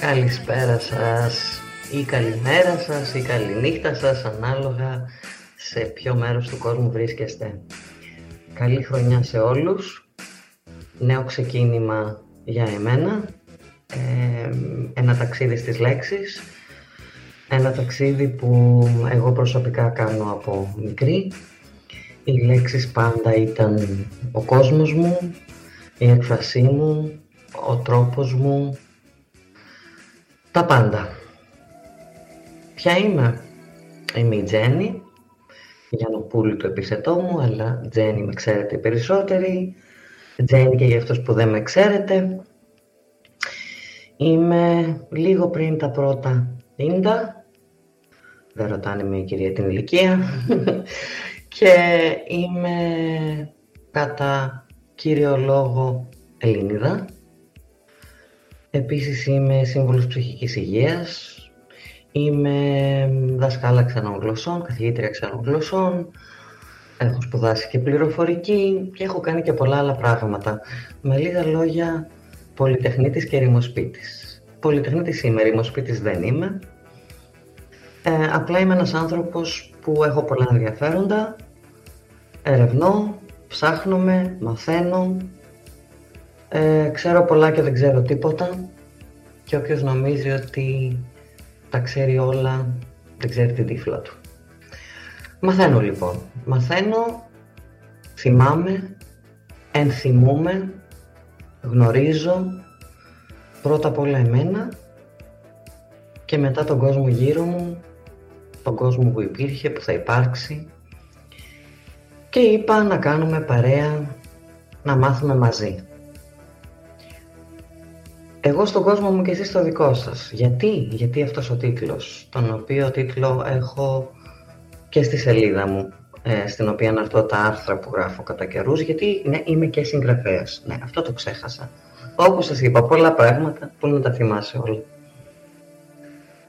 Καλησπέρα σας ή καλημέρα σας ή καληνύχτα σας ανάλογα σε ποιο μέρος του κόσμου βρίσκεστε. Καλή χρονιά σε όλους. Νέο ξεκίνημα για εμένα. Ε, ένα ταξίδι στις λέξεις. Ένα ταξίδι που εγώ προσωπικά κάνω από μικρή. Οι λέξεις πάντα ήταν ο κόσμος μου, η έκφρασή μου, ο τρόπος μου, τα πάντα. Ποια είμαι; Είμαι η Τζέννη, Γιαννοπούλη του επισετό μου, αλλά Τζέννη με ξέρετε περισσότεροι. Τζέννη και για αυτούς που δεν με ξέρετε. Είμαι λίγο πριν τα πρώτα 50. Δεν ρωτάνε με η κυρία την ηλικία. και είμαι κατά κύριο λόγο Ελληνίδα. Επίσης είμαι σύμβολος ψυχικής υγείας, είμαι δασκάλα ξένων γλωσσών, καθηγήτρια ξένων γλωσσών, έχω σπουδάσει και πληροφορική και έχω κάνει και πολλά άλλα πράγματα. Με λίγα λόγια, πολυτεχνίτης και ρημοσπίτης. Πολυτεχνίτης είμαι, ρημοσπίτης δεν είμαι. Ε, απλά είμαι ένας άνθρωπος που έχω πολλά ενδιαφέροντα, ερευνώ, ψάχνομαι, μαθαίνω, ε, ξέρω πολλά και δεν ξέρω τίποτα και όποιος νομίζει ότι τα ξέρει όλα δεν ξέρει την τύφλα του. Μαθαίνω λοιπόν. Μαθαίνω, θυμάμαι, ενθυμούμε, γνωρίζω πρώτα απ' όλα εμένα και μετά τον κόσμο γύρω μου, τον κόσμο που υπήρχε, που θα υπάρξει και είπα να κάνουμε παρέα, να μάθουμε μαζί. Εγώ στον κόσμο μου και εσείς στο δικό σας. Γιατί, γιατί αυτός ο τίτλος, τον οποίο τίτλο έχω και στη σελίδα μου, ε, στην οποία αναρτώ τα άρθρα που γράφω κατά καιρούς, γιατί ναι, είμαι και συγγραφέας. Ναι, αυτό το ξέχασα. Όπως σας είπα, πολλά πράγματα που να τα θυμάσαι όλα.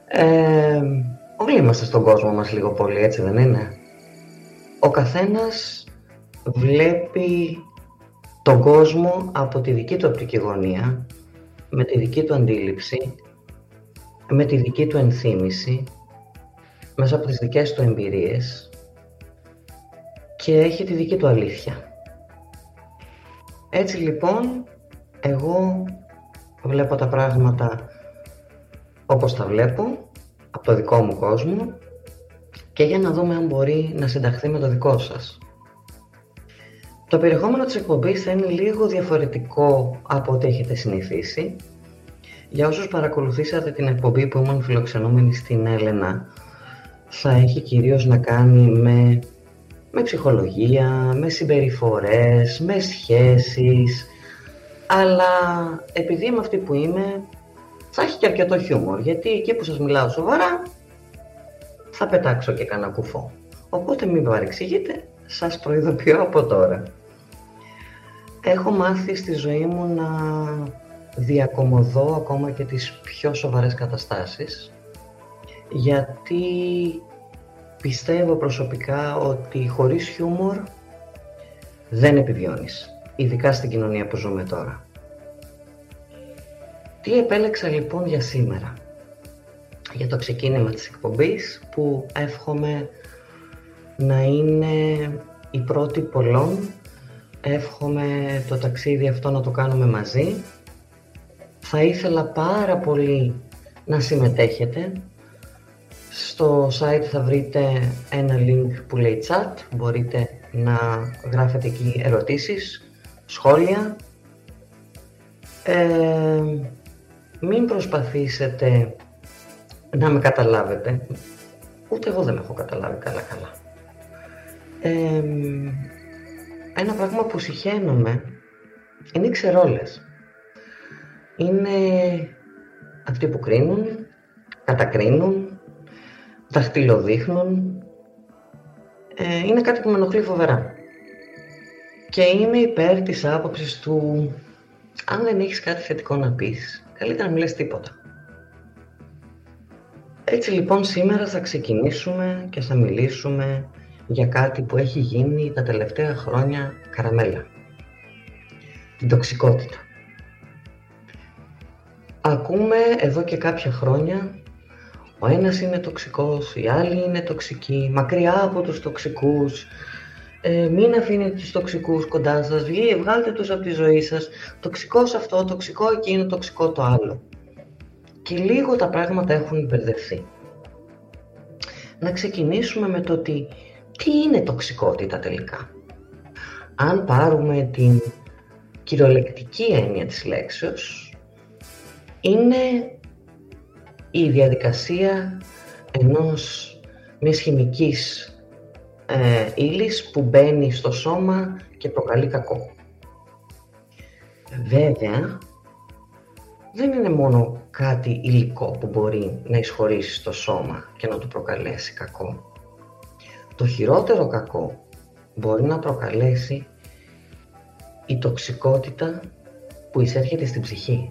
Ε, όλοι είμαστε στον κόσμο μας λίγο πολύ, έτσι δεν είναι; Ο καθένας βλέπει τον κόσμο από τη δική του οπτική γωνία με τη δική του αντίληψη, με τη δική του ενθύμηση, μέσα από τις δικές του εμπειρίες και έχει τη δική του αλήθεια. Έτσι λοιπόν, εγώ βλέπω τα πράγματα όπως τα βλέπω, από το δικό μου κόσμο και για να δούμε αν μπορεί να συνταχθεί με το δικό σας. Το περιεχόμενο της εκπομπής θα είναι λίγο διαφορετικό από ό,τι έχετε συνηθίσει. Για όσους παρακολουθήσατε την εκπομπή που ήμουν φιλοξενούμενη στην Έλενα, θα έχει κυρίως να κάνει με, με ψυχολογία, με συμπεριφορές, με σχέσεις, αλλά επειδή είμαι αυτή που είμαι, θα έχει και αρκετό χιούμορ, γιατί εκεί που σας μιλάω σοβαρά, θα πετάξω και κανένα κουφό. Οπότε μην παρεξηγείτε, σας προειδοποιώ από τώρα. Έχω μάθει στη ζωή μου να διακομωδώ ακόμα και τις πιο σοβαρές καταστάσεις γιατί πιστεύω προσωπικά ότι χωρίς χιούμορ δεν επιβιώνεις, ειδικά στην κοινωνία που ζούμε τώρα. Τι επέλεξα λοιπόν για σήμερα, για το ξεκίνημα της εκπομπής που εύχομαι να είναι η πρώτη πολλών Εύχομαι το ταξίδι αυτό να το κάνουμε μαζί. Θα ήθελα πάρα πολύ να συμμετέχετε. Στο site θα βρείτε ένα link που λέει chat. Μπορείτε να γράφετε εκεί ερωτήσεις, σχόλια. Ε, μην προσπαθήσετε να με καταλάβετε. Ούτε εγώ δεν έχω καταλάβει καλά καλά. Ε, ένα πράγμα που συχαίνομαι είναι οι ξερόλες. Είναι αυτοί που κρίνουν, κατακρίνουν, δαχτυλοδείχνουν. Ε, είναι κάτι που με ενοχλεί φοβερά. Και είμαι υπέρ της άποψης του αν δεν έχεις κάτι θετικό να πεις, καλύτερα να μην λες τίποτα. Έτσι λοιπόν σήμερα θα ξεκινήσουμε και θα μιλήσουμε για κάτι που έχει γίνει τα τελευταία χρόνια καραμέλα. Την τοξικότητα. Ακούμε εδώ και κάποια χρόνια ο ένας είναι τοξικός, η άλλη είναι τοξική, μακριά από τους τοξικούς, ε, μην αφήνετε τους τοξικούς κοντά σας, βγάλτε τους από τη ζωή σας, τοξικός αυτό, τοξικό εκείνο, τοξικό το άλλο. Και λίγο τα πράγματα έχουν μπερδευτεί. Να ξεκινήσουμε με το ότι τι είναι τοξικότητα τελικά; Αν πάρουμε την κυριολεκτική έννοια της λέξεως, είναι η διαδικασία ενός μιας χημικής ε, ύλης που μπαίνει στο σώμα και προκαλεί κακό. Βέβαια, δεν είναι μόνο κάτι υλικό που μπορεί να εισχωρήσει στο σώμα και να του προκαλέσει κακό. Το χειρότερο κακό μπορεί να προκαλέσει η τοξικότητα που εισέρχεται στην ψυχή.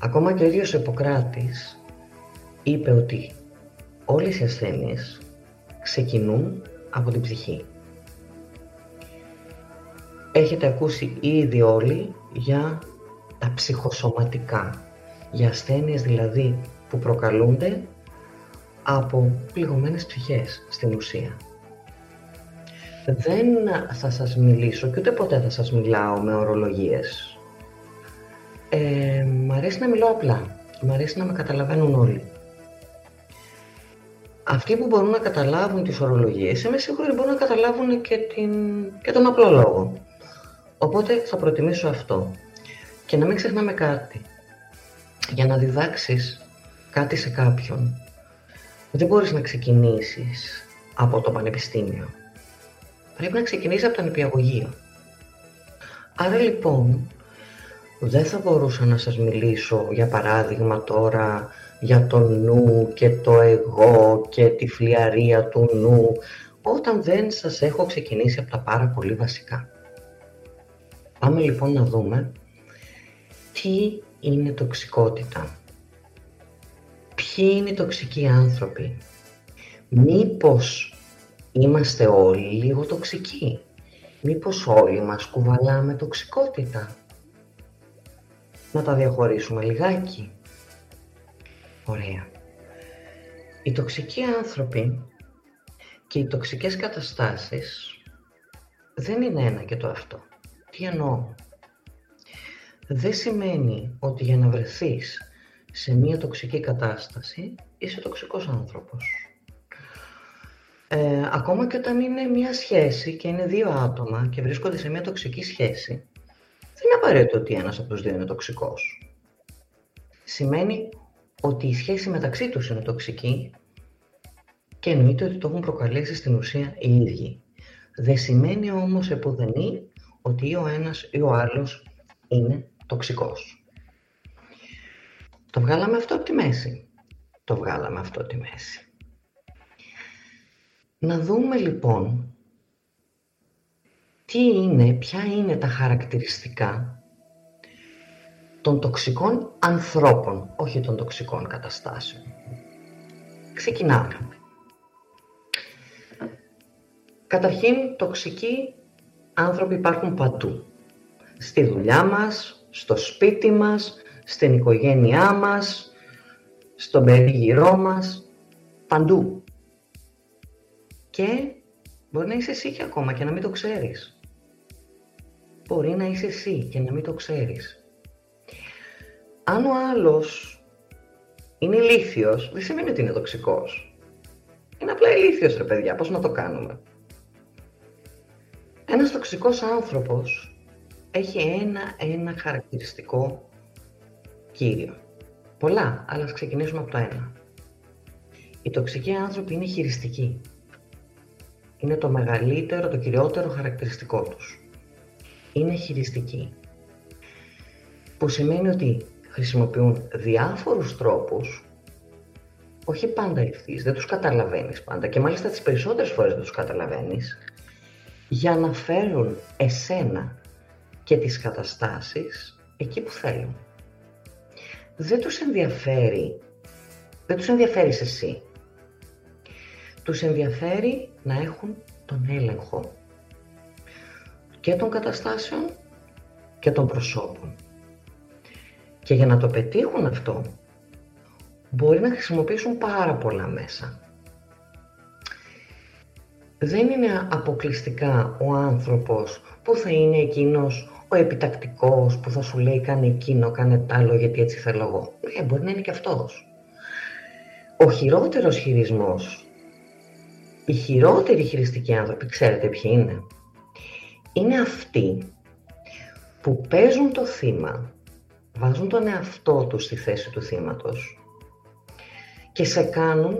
Ακόμα και ο ίδιος ο Ιπποκράτης είπε ότι όλες οι ασθένειες ξεκινούν από την ψυχή. Έχετε ακούσει ήδη όλοι για τα ψυχοσωματικά, για ασθένειες δηλαδή που προκαλούνται από πληγωμένες ψυχές στην ουσία. Δεν θα σας μιλήσω και ούτε ποτέ θα σας μιλάω με ορολογίες. Ε, μ' αρέσει να μιλώ απλά. Μ' αρέσει να με καταλαβαίνουν όλοι. Αυτοί που μπορούν να καταλάβουν τις ορολογίες, είμαι σίγουρη μπορούν να καταλάβουν και, την... και τον απλό λόγο. Οπότε θα προτιμήσω αυτό. Και να μην ξεχνάμε κάτι. Για να διδάξεις κάτι σε κάποιον, δεν μπορείς να ξεκινήσεις από το πανεπιστήμιο. Πρέπει να ξεκινήσεις από το νηπιαγωγείο. Άρα λοιπόν, δεν θα μπορούσα να σας μιλήσω, για παράδειγμα τώρα, για το νου και το εγώ και τη φλιαρία του νου, όταν δεν σας έχω ξεκινήσει από τα πάρα πολύ βασικά. Πάμε λοιπόν να δούμε τι είναι τοξικότητα. Ποιοι είναι οι τοξικοί άνθρωποι; Μήπως είμαστε όλοι λίγο τοξικοί; Μήπως όλοι μας κουβαλάμε τοξικότητα; Να τα διαχωρίσουμε λιγάκι. Ωραία. Οι τοξικοί άνθρωποι και οι τοξικές καταστάσεις δεν είναι ένα και το αυτό. Τι εννοώ; Δεν σημαίνει ότι για να βρεθείς σε μια τοξική κατάσταση είσαι τοξικός άνθρωπος. Ε, ακόμα και όταν είναι μια σχέση και είναι δύο άτομα και βρίσκονται σε μια τοξική σχέση, δεν είναι απαραίτητο ότι ένας από τους δύο είναι τοξικός. Σημαίνει ότι η σχέση μεταξύ τους είναι τοξική και εννοείται ότι το έχουν προκαλέσει στην ουσία οι ίδιοι. Δεν σημαίνει όμως επουδενή ότι ή ο ένας ή ο άλλος είναι τοξικός. Το βγάλαμε αυτό από τη μέση. Το βγάλαμε αυτό από τη μέση. Να δούμε λοιπόν τι είναι, ποια είναι τα χαρακτηριστικά των τοξικών ανθρώπων, όχι των τοξικών καταστάσεων. Ξεκινάμε. Καταρχήν, τοξικοί άνθρωποι υπάρχουν παντού. Στη δουλειά μας, στο σπίτι μας, στην οικογένειά μας, στον περίγυρό μας, παντού. Και μπορεί να είσαι εσύ και ακόμα και να μην το ξέρεις. Μπορεί να είσαι εσύ και να μην το ξέρεις αν ο άλλος είναι ηλίθιος, δεν σημαίνει ότι είναι τοξικός. Είναι απλά ηλίθιος ρε παιδιά, πώς να το κάνουμε. Ένας τοξικός άνθρωπος έχει ένα-ένα χαρακτηριστικό κύριο. Πολλά, αλλά ας ξεκινήσουμε από το ένα. Οι τοξικοί άνθρωποι είναι χειριστικοί. Είναι το μεγαλύτερο, το κυριότερο χαρακτηριστικό τους. Είναι χειριστικοί. Που σημαίνει ότι χρησιμοποιούν διάφορους τρόπους, όχι πάντα ευθύς, δεν τους καταλαβαίνεις πάντα και μάλιστα τις περισσότερες φορές δεν τους καταλαβαίνεις, για να φέρουν εσένα και τις καταστάσεις εκεί που θέλουν. Δεν τους ενδιαφέρει, δεν τους ενδιαφέρει εσύ. Τους ενδιαφέρει να έχουν τον έλεγχο και των καταστάσεων και των προσώπων Και για να το πετύχουν αυτό, μπορεί να χρησιμοποιήσουν πάρα πολλά μέσα. Δεν είναι αποκλειστικά ο άνθρωπος που θα είναι εκείνος ο επιτακτικός που θα σου λέει κάνε εκείνο, κάνε τ' άλλο γιατί έτσι θέλω εγώ. Ναι, μπορεί να είναι και αυτός. Ο χειρότερος χειρισμός, οι χειρότεροι χειριστικοί άνθρωποι, ξέρετε ποιοι είναι. Είναι αυτοί που παίζουν το θύμα, βάζουν τον εαυτό τους στη θέση του θύματος και σε κάνουν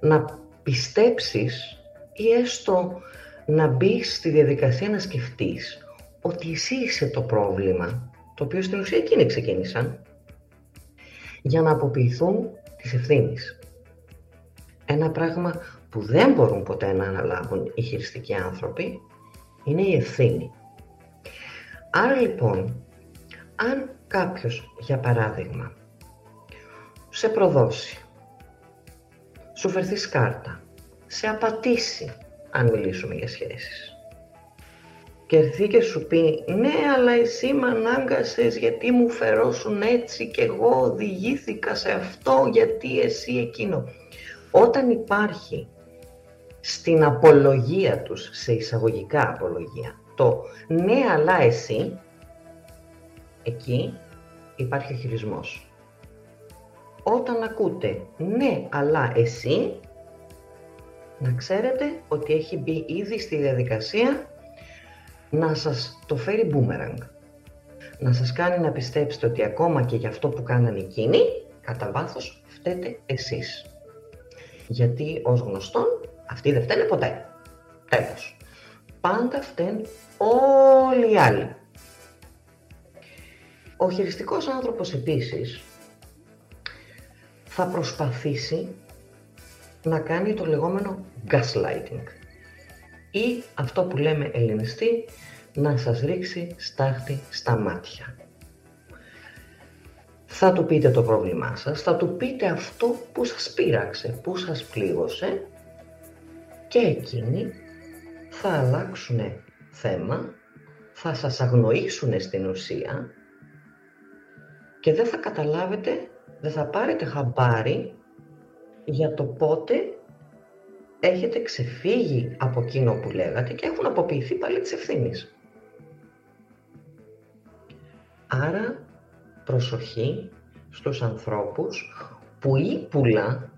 να πιστέψεις ή έστω να μπεις στη διαδικασία να σκεφτείς ότι εσύ είσαι το πρόβλημα, το οποίο στην ουσία εκείνοι ξεκίνησαν, για να αποποιηθούν τις ευθύνης. Ένα πράγμα που δεν μπορούν ποτέ να αναλάβουν οι χειριστικοί άνθρωποι είναι η ευθύνη. Άρα λοιπόν, αν κάποιος, για παράδειγμα, σε προδώσει, σου φερθεί σκάρτα, σε απατήσει, αν μιλήσουμε για σχέσεις, και έρθει και σου πει «Ναι, αλλά εσύ με ανάγκασες γιατί μου φερόσουν έτσι και εγώ οδηγήθηκα σε αυτό γιατί εσύ εκείνο». Όταν υπάρχει στην απολογία τους, σε εισαγωγικά απολογία, το «Ναι, αλλά εσύ», εκεί υπάρχει ο χειρισμός. Όταν ακούτε «Ναι, αλλά εσύ», να ξέρετε ότι έχει μπει ήδη στη διαδικασία να σας το φέρει boomerang. Να σας κάνει να πιστέψετε ότι ακόμα και για αυτό που κάνανε εκείνοι, κατά βάθος φταίτε εσείς. Γιατί ως γνωστόν αυτοί δεν φταίνε ποτέ. Τέλος. Πάντα φταίνουν όλοι οι άλλοι. Ο χειριστικός άνθρωπος επίσης θα προσπαθήσει να κάνει το λεγόμενο gaslighting ή αυτό που λέμε ελληνιστή να σας ρίξει στάχτη στα μάτια. Θα του πείτε το πρόβλημά σας, θα του πείτε αυτό που σας πείραξε, που σας πλήγωσε και εκείνοι θα αλλάξουν θέμα, θα σας αγνοήσουν στην ουσία και δεν θα καταλάβετε, δεν θα πάρετε χαμπάρι για το πότε έχετε ξεφύγει από εκείνο που λέγατε και έχουν αποποιηθεί πάλι της ευθύνης. Άρα προσοχή στους ανθρώπους που ύπουλα,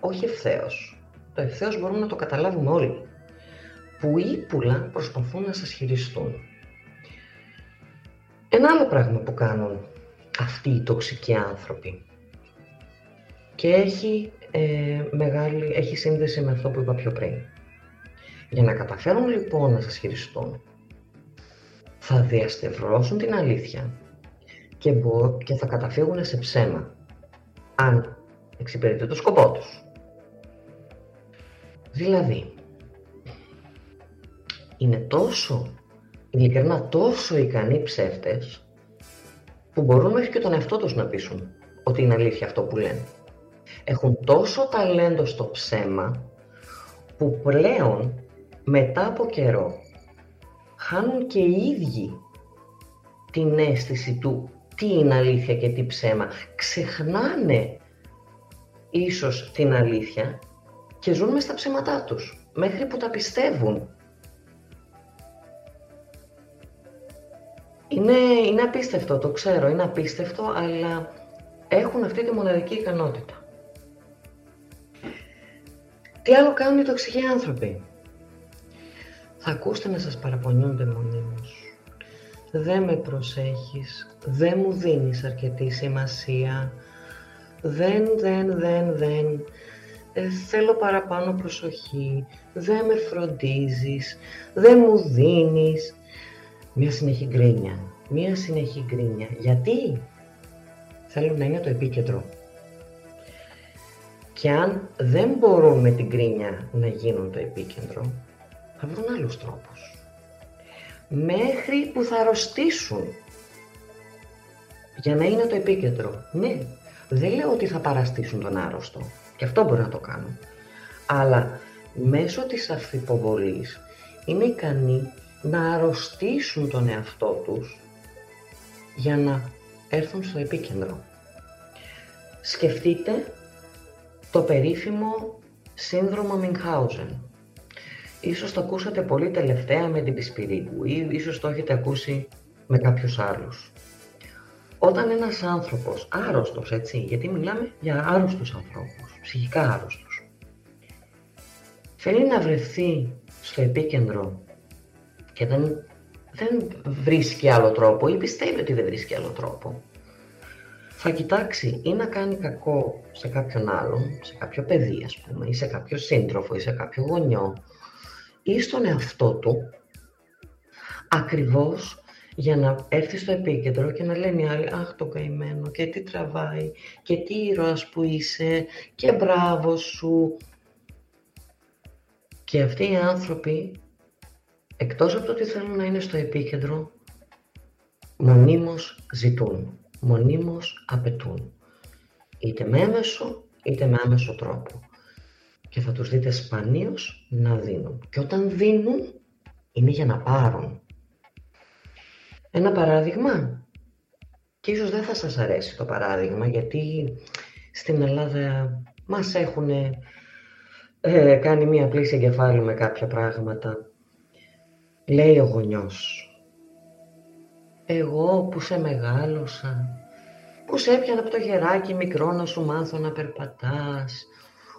όχι ευθέως, το ευθέως μπορούμε να το καταλάβουμε όλοι, που ύπουλα προσπαθούν να σας χειριστούν. Ένα άλλο πράγμα που κάνουν αυτοί οι τοξικοί άνθρωποι και έχει ε, μεγάλη, έχει σύνδεση με αυτό που είπα πιο πριν. Για να καταφέρουν λοιπόν να σας χειριστούν, θα διαστευρώσουν την αλήθεια και, μπο, και θα καταφύγουν σε ψέμα, αν εξυπηρετεί το σκοπό τους. Δηλαδή, είναι τόσο, ειλικρινά τόσο ικανοί ψεύτες, που μπορούν μέχρι και τον εαυτό τους να πείσουν ότι είναι αλήθεια αυτό που λένε έχουν τόσο ταλέντο στο ψέμα που πλέον μετά από καιρό χάνουν και οι ίδιοι την αίσθηση του τι είναι αλήθεια και τι ψέμα. Ξεχνάνε ίσως την αλήθεια και ζουν μες στα ψέματά τους, μέχρι που τα πιστεύουν. Είναι, είναι απίστευτο, το ξέρω, είναι απίστευτο, αλλά έχουν αυτή τη μοναδική ικανότητα. Τι άλλο κάνουν οι τοξικοί άνθρωποι. Θα ακούσετε να σας παραπονιούνται μονίμως. Δεν με προσέχεις, δεν μου δίνεις αρκετή σημασία, δεν, δεν, δεν, δεν, ε, θέλω παραπάνω προσοχή, δεν με φροντίζεις, δεν μου δίνεις. Μία συνεχή γκρίνια, μία συνεχή γκρίνια. Γιατί; Θέλουν να είναι το επίκεντρο. Και αν δεν μπορούν με την κρίνια να γίνουν το επίκεντρο, θα βρουν άλλους τρόπους. Μέχρι που θα αρρωστήσουν για να είναι το επίκεντρο. Ναι, δεν λέω ότι θα παραστήσουν τον άρρωστο. Και αυτό μπορεί να το κάνουν. Αλλά μέσω της αφιποβολής είναι ικανοί να αρρωστήσουν τον εαυτό τους για να έρθουν στο επίκεντρο. Σκεφτείτε το περίφημο σύνδρομο Μινχάουζεν. Ίσως το ακούσατε πολύ τελευταία με την Πισπυρίκου ή ίσως το έχετε ακούσει με κάποιους άλλους. Όταν ένας άνθρωπος, άρρωστος έτσι, γιατί μιλάμε για άρρωστους ανθρώπους, ψυχικά άρρωστους, θέλει να βρεθεί στο επίκεντρο και δεν, δεν βρίσκει άλλο τρόπο ή πιστεύει ότι δεν βρίσκει άλλο τρόπο, θα κοιτάξει ή να κάνει κακό σε κάποιον άλλον, σε κάποιο παιδί ας πούμε, ή σε κάποιο σύντροφο ή σε κάποιο γονιό ή στον εαυτό του, ακριβώς για να έρθει στο επίκεντρο και να λένε οι άλλοι «Αχ το καημένο και τι τραβάει και τι ήρωας που είσαι και μπράβο σου». Και αυτοί οι άνθρωποι, εκτός από το ότι θέλουν να είναι στο επίκεντρο, μονίμως ζητούν, μονίμως απαιτούν. Είτε με έμεσο, είτε με άμεσο τρόπο. Και θα τους δείτε σπανίως να δίνουν. Και όταν δίνουν, είναι για να πάρουν. Ένα παράδειγμα. Και ίσως δεν θα σας αρέσει το παράδειγμα, γιατί στην Ελλάδα μας έχουν ε, κάνει μία πλήση εγκεφάλου με κάποια πράγματα. Λέει ο γονιός, εγώ που σε μεγάλωσα, που σε έπιανα από το χεράκι μικρό να σου μάθω να περπατάς,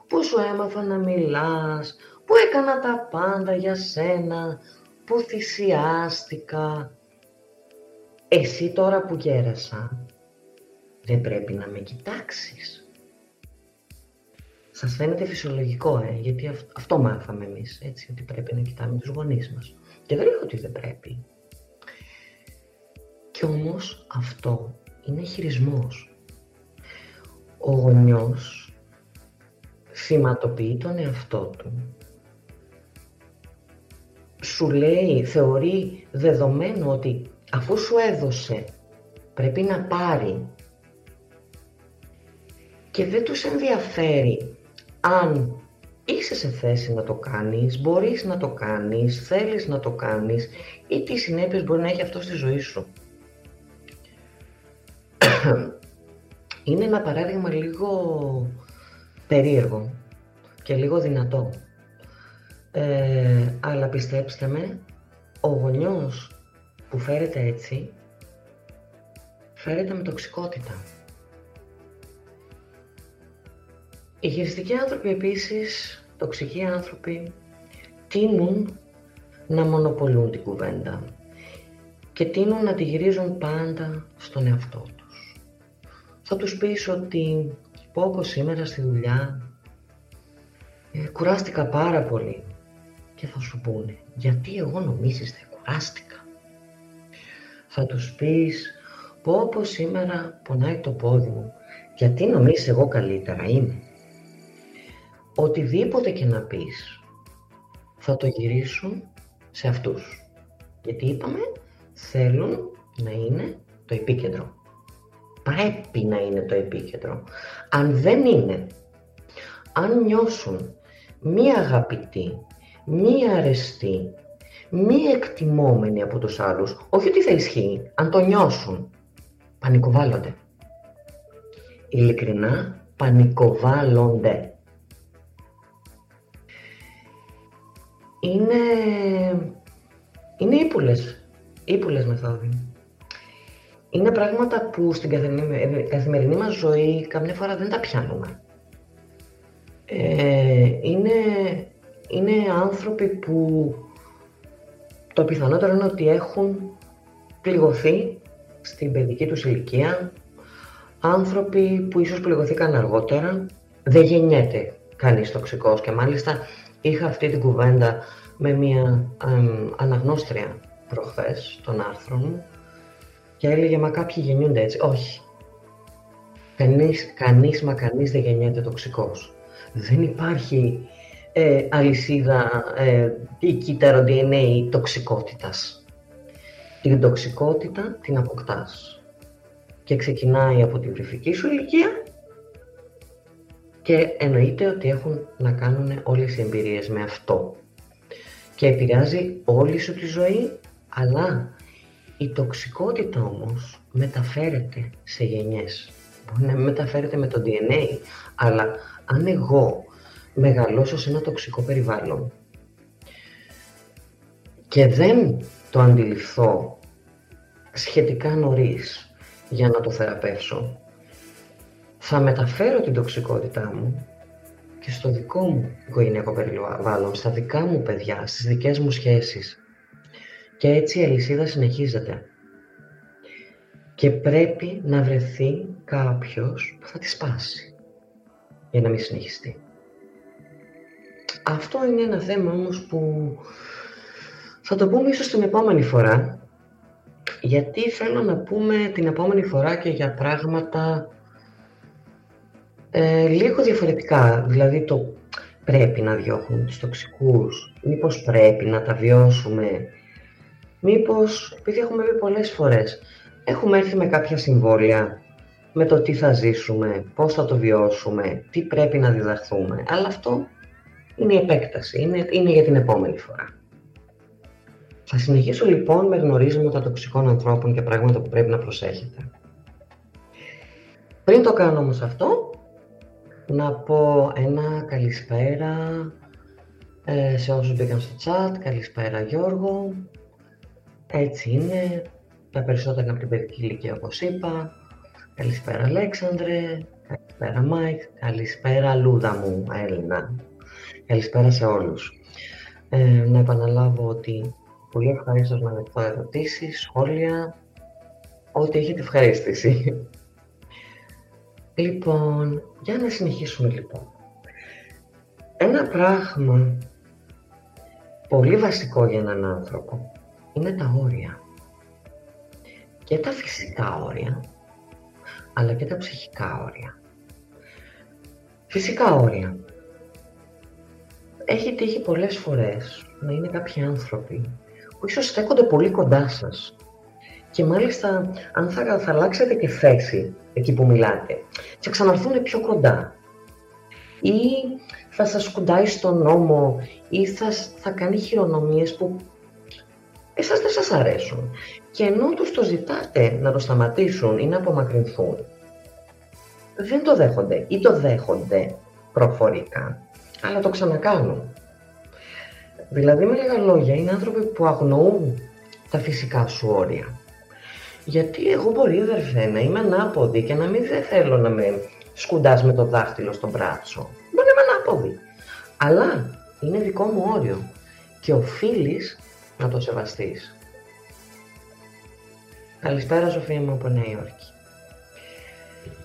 που σου έμαθα να μιλάς, που έκανα τα πάντα για σένα, που θυσιάστηκα, εσύ τώρα που γέρασα, δεν πρέπει να με κοιτάξεις. Σας φαίνεται φυσιολογικό, ε, γιατί αυτό μάθαμε εμείς, έτσι, ότι πρέπει να κοιτάμε τους γονείς μας. Και δεν λέω ότι δεν πρέπει. Κι όμως αυτό είναι χειρισμός. Ο γονιός θυματοποιεί τον εαυτό του. Σου λέει, θεωρεί δεδομένο ότι αφού σου έδωσε, πρέπει να πάρει και δεν τους ενδιαφέρει αν είσαι σε θέση να το κάνεις, μπορείς να το κάνεις, θέλεις να το κάνεις ή τι συνέπειες μπορεί να έχει αυτό στη ζωή σου. Είναι ένα παράδειγμα λίγο περίεργο και λίγο δυνατό. Ε, αλλά πιστέψτε με, ο γονιός που φέρεται έτσι, φέρεται με τοξικότητα. Οι χειριστικοί άνθρωποι επίσης, τοξικοί άνθρωποι, τείνουν να μονοπολούν την κουβέντα και τείνουν να τη γυρίζουν πάντα στον εαυτό τους. Θα τους πεις ότι πω όπως σήμερα στη δουλειά ε, κουράστηκα πάρα πολύ και θα σου πούνε γιατί εγώ νομίζεις δεν κουράστηκα θα τους πεις πω πω σήμερα πονάει το πόδι μου, γιατί νομίζεις εγώ καλύτερα είμαι. Οτιδήποτε και να πεις, θα το γυρίσουν σε αυτούς. Γιατί είπαμε, θέλουν να είναι το επίκεντρο. Πρέπει να είναι το επίκεντρο. Αν δεν είναι, αν νιώσουν μία αγαπητή, μία αρεστή, μη εκτιμόμενοι από τους άλλους, όχι ότι θα ισχύει, αν το νιώσουν, πανικοβάλλονται. Ειλικρινά, πανικοβάλλονται. Είναι, είναι ύπουλες, ύπουλες μεθόδοι. Είναι πράγματα που στην καθημερινή μας ζωή καμιά φορά δεν τα πιάνουμε. Ε, είναι, είναι άνθρωποι που το πιθανότερο είναι ότι έχουν πληγωθεί στην παιδική τους ηλικία άνθρωποι που ίσως πληγωθήκαν αργότερα. Δεν γεννιέται κανείς τοξικός και μάλιστα είχα αυτή την κουβέντα με μια αναγνώστρια προχθές των άρθρων μου και έλεγε «Μα κάποιοι γεννιούνται έτσι». Όχι. Κανείς, κανείς μα κανείς δεν γεννιέται τοξικός. Δεν υπάρχει ε, αλυσίδα ε, ή κύτταρο DNA τοξικότητας. Την τοξικότητα την αποκτάς και ξεκινάει από την βρυφική σου ηλικία και εννοείται ότι έχουν να κάνουν όλες οι εμπειρίες με αυτό και επηρεάζει όλη σου τη ζωή αλλά Η τοξικότητα όμως μεταφέρεται σε γενιές. Μπορεί να μεταφέρεται με το DNA, αλλά αν εγώ μεγαλώσω σε ένα τοξικό περιβάλλον και δεν το αντιληφθώ σχετικά νωρίς για να το θεραπεύσω, θα μεταφέρω την τοξικότητά μου και στο δικό μου οικογενειακό περιβάλλον, στα δικά μου παιδιά, στις δικές μου σχέσεις. Και έτσι η αλυσίδα συνεχίζεται. Και πρέπει να βρεθεί κάποιος που θα τη σπάσει για να μην συνεχιστεί. Αυτό είναι ένα θέμα όμως που θα το πούμε ίσως την επόμενη φορά γιατί θέλω να πούμε την επόμενη φορά και για πράγματα ε, λίγο διαφορετικά. Δηλαδή το πρέπει να διώχνουμε τους τοξικούς, μήπως πρέπει να τα βιώσουμε, μήπως, επειδή έχουμε πει πολλές φορές, έχουμε έρθει με κάποια συμβόλαια με το τι θα ζήσουμε, πώς θα το βιώσουμε, τι πρέπει να διδαχθούμε. Αλλά αυτό είναι η επέκταση, είναι, είναι για την επόμενη φορά. Θα συνεχίσω λοιπόν με γνωρίζοντα τοξικών ανθρώπων και πράγματα που πρέπει να προσέχετε. Πριν το κάνω όμως αυτό, να πω ένα καλησπέρα ε, σε όσους μπήκαν στο chat, καλησπέρα Γιώργο. Έτσι είναι, τα περισσότερα είναι από την παιδική ηλικία όπως είπα. Καλησπέρα Αλέξανδρε, καλησπέρα Μάικ, καλησπέρα Λούδα μου Έλληνα. Καλησπέρα σε όλους. Ε, να επαναλάβω ότι πολύ ευχαρίστως να δεχτώ ερωτήσεις, σχόλια, ό,τι έχετε ευχαρίστηση. Λοιπόν, για να συνεχίσουμε λοιπόν. Ένα πράγμα πολύ βασικό για έναν άνθρωπο είναι τα όρια. Και τα φυσικά όρια, αλλά και τα ψυχικά όρια. Φυσικά όρια. Έχει τύχει πολλές φορές να είναι κάποιοι άνθρωποι που ίσως στέκονται πολύ κοντά σας και μάλιστα αν θα, θα αλλάξετε και θέση εκεί που μιλάτε και ξαναρθούν πιο κοντά ή θα σας κουντάει στον νόμο ή θα, θα κάνει χειρονομίες που εσάς δεν σας αρέσουν και ενώ τους το ζητάτε να το σταματήσουν ή να απομακρυνθούν δεν το δέχονται ή το δέχονται προφορικά αλλά το ξανακάνουν. Δηλαδή με λίγα λόγια είναι άνθρωποι που αγνοούν τα φυσικά σου όρια. Γιατί εγώ μπορεί, αδερφέ, να είμαι ανάποδη και να μην δεν θέλω να με σκουντάς με το δάχτυλο στο μπράτσο. Μπορεί να είμαι ανάποδη. Αλλά είναι δικό μου όριο και οφείλεις να το σεβαστείς. Καλησπέρα Σοφία μου από Νέα Υόρκη.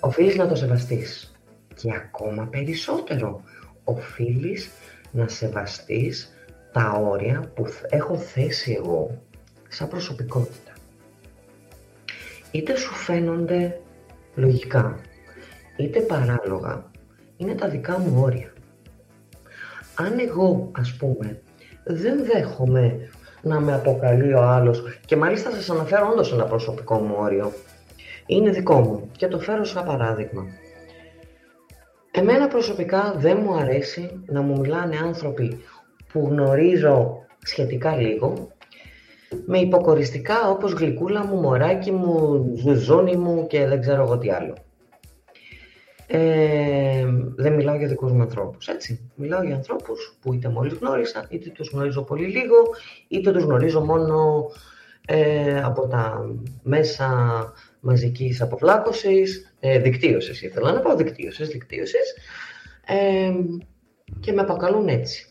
Οφείλεις να το σεβαστείς. Και ακόμα περισσότερο, οφείλεις να σεβαστείς τα όρια που έχω θέσει εγώ σαν προσωπικότητα είτε σου φαίνονται λογικά, είτε παράλογα, είναι τα δικά μου όρια. Αν εγώ, ας πούμε, δεν δέχομαι να με αποκαλεί ο άλλος και μάλιστα σας αναφέρω όντως ένα προσωπικό μου όριο, είναι δικό μου και το φέρω σαν παράδειγμα. Εμένα προσωπικά δεν μου αρέσει να μου μιλάνε άνθρωποι που γνωρίζω σχετικά λίγο με υποκοριστικά όπως γλυκούλα μου, μωράκι μου, ζουζούνι μου και δεν ξέρω εγώ τι άλλο. Ε, δεν μιλάω για δικούς μου ανθρώπους, έτσι. Μιλάω για ανθρώπους που είτε μόλις γνώρισα, είτε τους γνωρίζω πολύ λίγο, είτε τους γνωρίζω μόνο ε, από τα μέσα μαζικής αποβλάκωσης, ε, δικτύωσης ήθελα να πω, δικτύωσης, δικτύωσης, ε, και με αποκαλούν έτσι.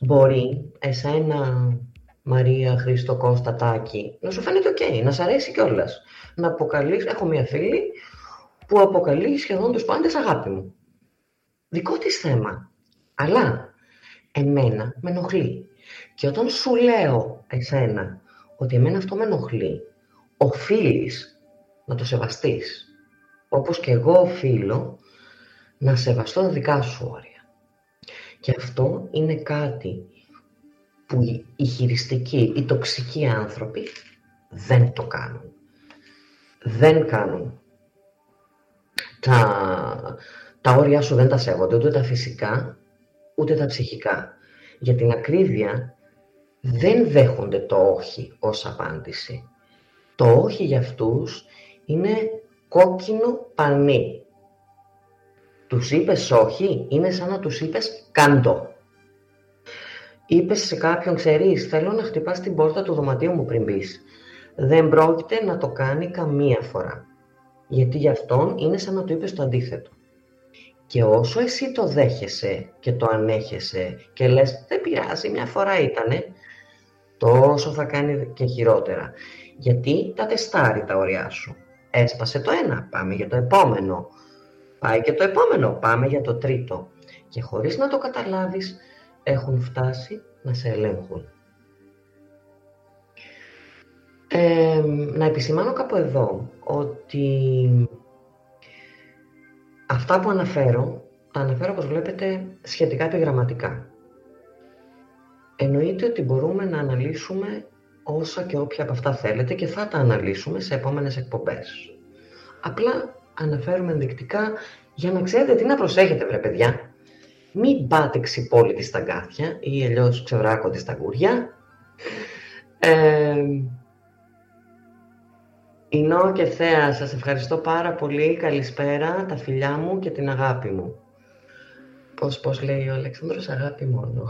Μπορεί εσένα Μαρία, Χρήστο, Κώστα, Τάκη, να σου φαίνεται οκ, να σ' αρέσει κιόλας. Να αποκαλείς, έχω μια φίλη που αποκαλεί σχεδόν τους πάντες αγάπη μου. Δικό της θέμα. Αλλά εμένα με ενοχλεί. Και όταν σου λέω εσένα ότι εμένα αυτό με ενοχλεί, οφείλεις να το σεβαστείς. Όπως και εγώ οφείλω να σεβαστώ τα δικά σου όρια. Και αυτό είναι κάτι που οι χειριστικοί, οι τοξικοί άνθρωποι δεν το κάνουν. Δεν κάνουν. Τα, τα όρια σου δεν τα σέβονται, ούτε τα φυσικά, ούτε τα ψυχικά. Για την ακρίβεια, δεν δέχονται το όχι ως απάντηση. Το όχι για αυτούς είναι κόκκινο πανί. Τους είπες όχι, είναι σαν να τους είπες κάντο. Είπες σε κάποιον, ξέρεις, θέλω να χτυπάς την πόρτα του δωματίου μου πριν μπεις. Δεν πρόκειται να το κάνει καμία φορά. Γιατί γι' αυτόν είναι σαν να του είπες το αντίθετο. Και όσο εσύ το δέχεσαι και το ανέχεσαι και λες δεν πειράζει, μια φορά ήτανε, τόσο θα κάνει και χειρότερα. Γιατί τα τεστάρει τα ωριά σου. Έσπασε το ένα, πάμε για το επόμενο. Πάει και το επόμενο, πάμε για το τρίτο. Και χωρίς να το καταλάβεις, έχουν φτάσει να σε ελέγχουν. Να επισημάνω κάπου εδώ ότι αυτά που αναφέρω, τα αναφέρω όπως βλέπετε σχετικά επιγραμματικά. Εννοείται ότι μπορούμε να αναλύσουμε όσα και όποια από αυτά θέλετε και θα τα αναλύσουμε σε επόμενες εκπομπές. Απλά αναφέρουμε ενδεικτικά για να ξέρετε τι να προσέχετε βρε παιδιά. Μην πάτε ξυπόλυτοι στα γκάθια ή αλλιώς ξεβράκονται στα γουριά. Ε, Ινώ και Θέα, σας ευχαριστώ πάρα πολύ. Καλησπέρα, τα φιλιά μου και την αγάπη μου. Πώς, πώς λέει ο Αλεξάνδρος, αγάπη μόνο.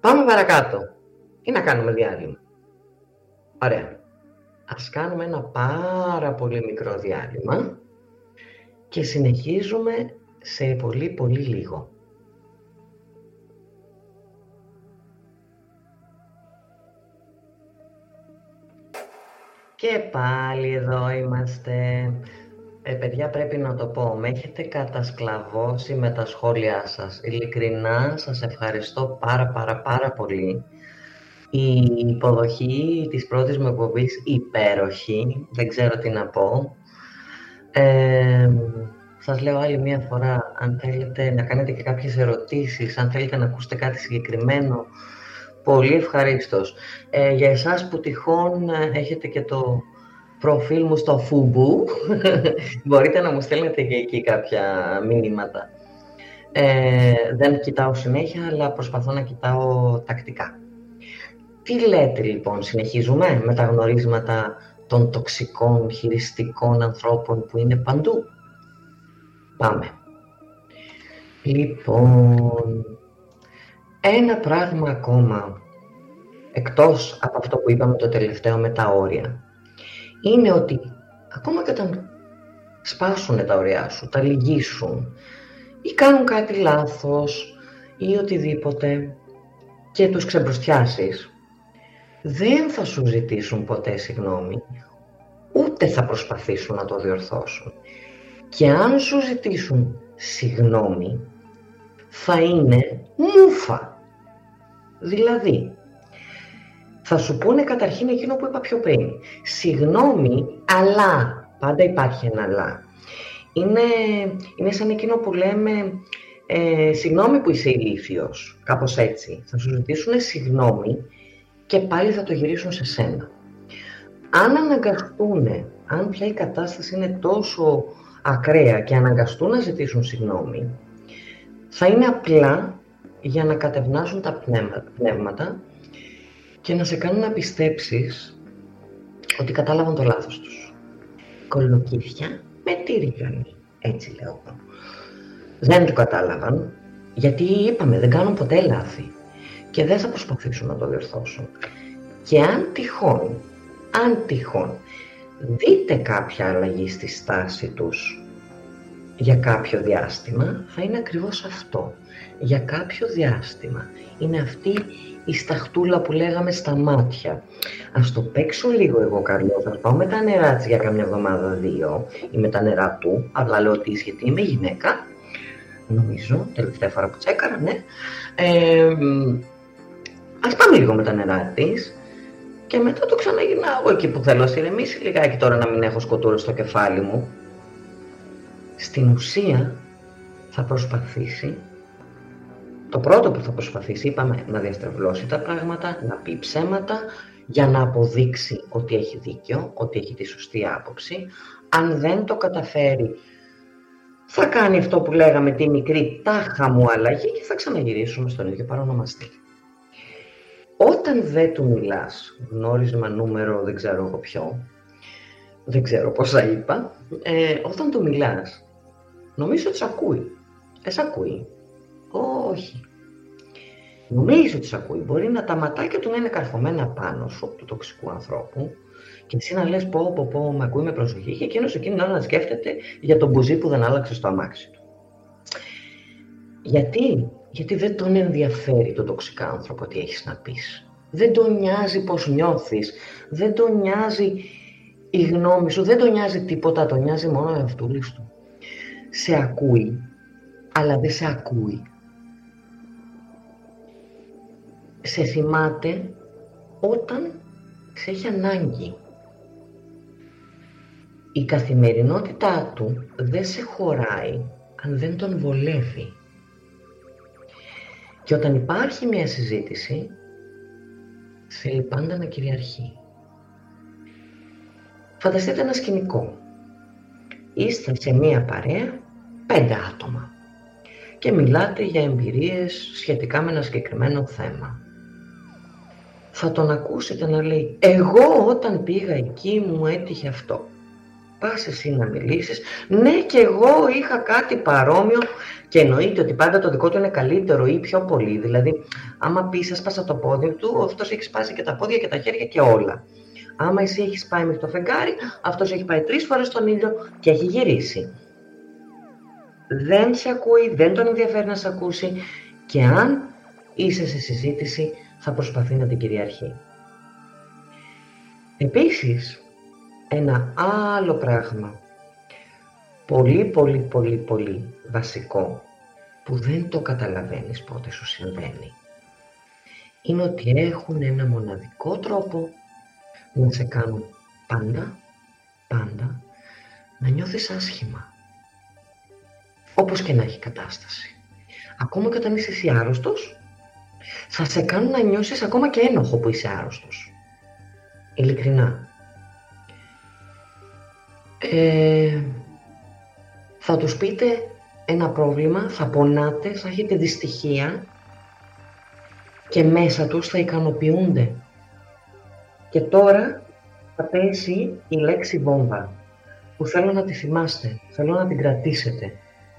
Πάμε παρακάτω. Ή να κάνουμε διάλειμμα; Ωραία. Ας κάνουμε ένα πάρα πολύ μικρό διάλειμμα και συνεχίζουμε σε πολύ πολύ λίγο. Και πάλι εδώ είμαστε. Ε, παιδιά, πρέπει να το πω, με έχετε κατασκλαβώσει με τα σχόλιά σας. Ειλικρινά, σας ευχαριστώ πάρα πάρα πάρα πολύ. Η υποδοχή της πρώτης μου εκπομπής υπέροχη, δεν ξέρω τι να πω. Ε, σας λέω άλλη μία φορά, αν θέλετε να κάνετε και κάποιες ερωτήσεις, αν θέλετε να ακούσετε κάτι συγκεκριμένο, πολύ ευχαρίστως. Ε, για εσάς που τυχόν ε, έχετε και το προφίλ μου στο Fubu, μπορείτε να μου στέλνετε και εκεί κάποια μηνύματα. Ε, δεν κοιτάω συνέχεια, αλλά προσπαθώ να κοιτάω τακτικά. Τι λέτε λοιπόν, συνεχίζουμε με τα γνωρίσματα των τοξικών χειριστικών ανθρώπων που είναι παντού; Πάμε. Λοιπόν, ένα πράγμα ακόμα, εκτός από αυτό που είπαμε το τελευταίο με τα όρια, είναι ότι ακόμα και όταν σπάσουν τα όρια σου, τα λυγίσουν ή κάνουν κάτι λάθος ή οτιδήποτε και τους ξεμπροστιάσεις, δεν θα σου ζητήσουν ποτέ συγγνώμη, ούτε θα προσπαθήσουν να το διορθώσουν. Και αν σου ζητήσουν συγγνώμη, θα είναι μούφα. Δηλαδή, θα σου πούνε καταρχήν εκείνο που είπα πιο πριν. Συγγνώμη, αλλά, πάντα υπάρχει ένα αλλά. Είναι, είναι σαν εκείνο που λέμε, ε, συγγνώμη που είσαι ηλίθιος, κάπως έτσι. Θα σου ζητήσουν συγγνώμη και πάλι θα το γυρίσουν σε σένα. Αν αναγκαστούν, αν πια η κατάσταση είναι τόσο ακραία και αναγκαστούν να ζητήσουν συγγνώμη, θα είναι απλά για να κατευνάσουν τα πνεύματα και να σε κάνουν να πιστέψεις ότι κατάλαβαν το λάθος τους. Κολοκύθια με τύργανη, έτσι λέω. Δεν το κατάλαβαν, γιατί είπαμε δεν κάνουν ποτέ λάθη και δεν θα προσπαθήσουν να το διορθώσουν. Και αν τυχόν, αν τυχόν, δείτε κάποια αλλαγή στη στάση τους για κάποιο διάστημα, θα είναι ακριβώς αυτό. Για κάποιο διάστημα. Είναι αυτή η σταχτούλα που λέγαμε στα μάτια. Ας το παίξω λίγο εγώ καλό, θα πάω με τα νερά της για καμιά εβδομάδα δύο ή με τα νερά του, απλά λέω ότι γιατί είμαι γυναίκα, νομίζω, τελευταία φορά που τσέκαρα, ναι. Ε, ας πάμε λίγο με τα νερά της και μετά το ξαναγυρνάω εκεί που θέλω, ας ηρεμήσει λιγάκι τώρα να μην έχω σκοτούρο στο κεφάλι μου. Στην ουσία θα προσπαθήσει το πρώτο που θα προσπαθήσει, είπαμε, να διαστρεβλώσει τα πράγματα, να πει ψέματα, για να αποδείξει ότι έχει δίκιο, ότι έχει τη σωστή άποψη. Αν δεν το καταφέρει, θα κάνει αυτό που λέγαμε τη μικρή τάχα μου αλλαγή και θα ξαναγυρίσουμε στον ίδιο παρονομαστή. Όταν δεν του μιλάς, γνώρισμα νούμερο δεν ξέρω εγώ ποιο, δεν ξέρω πόσα είπα, ε, όταν του μιλάς, νομίζω ότι σε ακούει. Ε, σε ακούει. Όχι. Νομίζω ότι σε ακούει. Μπορεί να τα ματάκια του να είναι καρφωμένα πάνω σου, του τοξικού ανθρώπου, και εσύ να λες πω, πω, πω, με ακούει με προσοχή και εκείνος εκείνη να σκέφτεται για τον μπουζί που δεν άλλαξε στο αμάξι του. Γιατί, γιατί δεν τον ενδιαφέρει τον τοξικά άνθρωπο τι έχεις να πεις. Δεν τον νοιάζει πώς νιώθεις, δεν τον νοιάζει η γνώμη σου, δεν τον νοιάζει τίποτα, τον νοιάζει μόνο ο εαυτούλης του. Σε ακούει, αλλά δεν σε ακούει. Σε θυμάται όταν σε έχει ανάγκη η καθημερινότητά του δεν σε χωράει αν δεν τον βολεύει. Και όταν υπάρχει μια συζήτηση, θέλει πάντα να κυριαρχεί. Φανταστείτε ένα σκηνικό. Είστε σε μια παρέα πέντε άτομα και μιλάτε για εμπειρίες σχετικά με ένα συγκεκριμένο θέμα. Θα τον ακούσετε να λέει «Εγώ όταν πήγα εκεί μου έτυχε αυτό» πας εσύ να μιλήσεις. Ναι και εγώ είχα κάτι παρόμοιο και εννοείται ότι πάντα το δικό του είναι καλύτερο ή πιο πολύ. Δηλαδή, άμα πεις έσπασα το πόδι του, αυτός έχει σπάσει και τα πόδια και τα χέρια και όλα. Άμα εσύ έχεις πάει μέχρι το φεγγάρι, αυτός έχει πάει τρεις φορές στον ήλιο και έχει γυρίσει. Δεν σε ακούει, δεν τον ενδιαφέρει να σε ακούσει και αν είσαι σε συζήτηση θα προσπαθεί να την κυριαρχεί. Επίσης, ένα άλλο πράγμα πολύ πολύ πολύ πολύ βασικό που δεν το καταλαβαίνεις πότε σου συμβαίνει είναι ότι έχουν ένα μοναδικό τρόπο να σε κάνουν πάντα, πάντα να νιώθεις άσχημα. Όπως και να έχει κατάσταση. Ακόμα και όταν είσαι εσύ άρρωστος, θα σε κάνουν να νιώσεις ακόμα και ένοχο που είσαι άρρωστος. Ειλικρινά. Ε, θα τους πείτε ένα πρόβλημα, θα πονάτε, θα έχετε δυστυχία και μέσα τους θα ικανοποιούνται. Και τώρα θα πέσει η λέξη βόμβα που θέλω να τη θυμάστε, θέλω να την κρατήσετε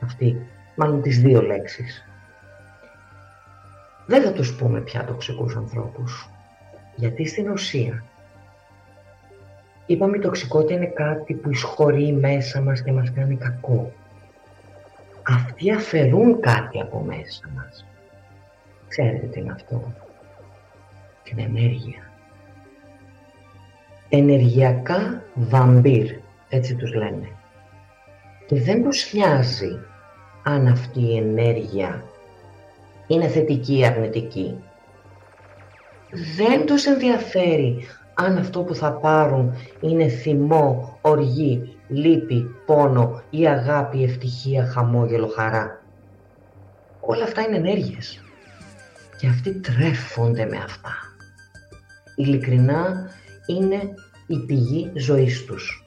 αυτή, μάλλον τις δύο λέξεις. Δεν θα τους πούμε πια τοξικούς ανθρώπους, γιατί στην ουσία Είπαμε η τοξικότητα είναι κάτι που εισχωρεί μέσα μας και μας κάνει κακό. Αυτοί αφαιρούν κάτι από μέσα μας. Ξέρετε τι είναι αυτό; Την ενέργεια. Ενεργειακά βαμπύρ, έτσι τους λένε. Και δεν τους νοιάζει αν αυτή η ενέργεια είναι θετική ή αρνητική. Δεν τους ενδιαφέρει αν αυτό που θα πάρουν είναι θυμό, οργή, λύπη, πόνο ή αγάπη, ευτυχία, χαμόγελο, χαρά. Όλα αυτά είναι ενέργειες. Και αυτοί τρέφονται με αυτά. Ειλικρινά είναι η πηγή ζωής τους.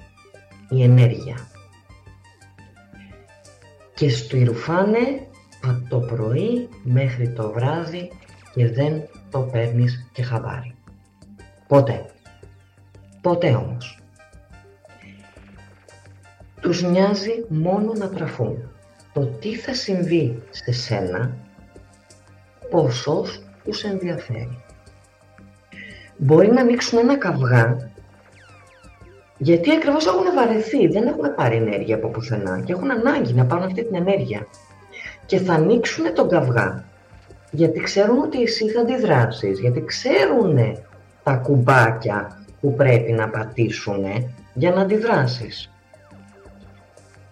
Η ενέργεια. Και στουιρουφάνε από το πρωί μέχρι το βράδυ και δεν το παίρνεις και χαμπάρι. Ποτέ. Ποτέ όμως. Τους νοιάζει μόνο να τραφούν. Το τι θα συμβεί σε σένα, πόσος τους ενδιαφέρει. Μπορεί να ανοίξουν ένα καυγά, γιατί ακριβώς έχουν βαρεθεί, δεν έχουν πάρει ενέργεια από πουθενά και έχουν ανάγκη να πάρουν αυτή την ενέργεια. Και θα ανοίξουν τον καυγά, γιατί ξέρουν ότι εσύ θα αντιδράσεις, γιατί ξέρουν τα κουμπάκια που πρέπει να πατήσουν για να αντιδράσεις.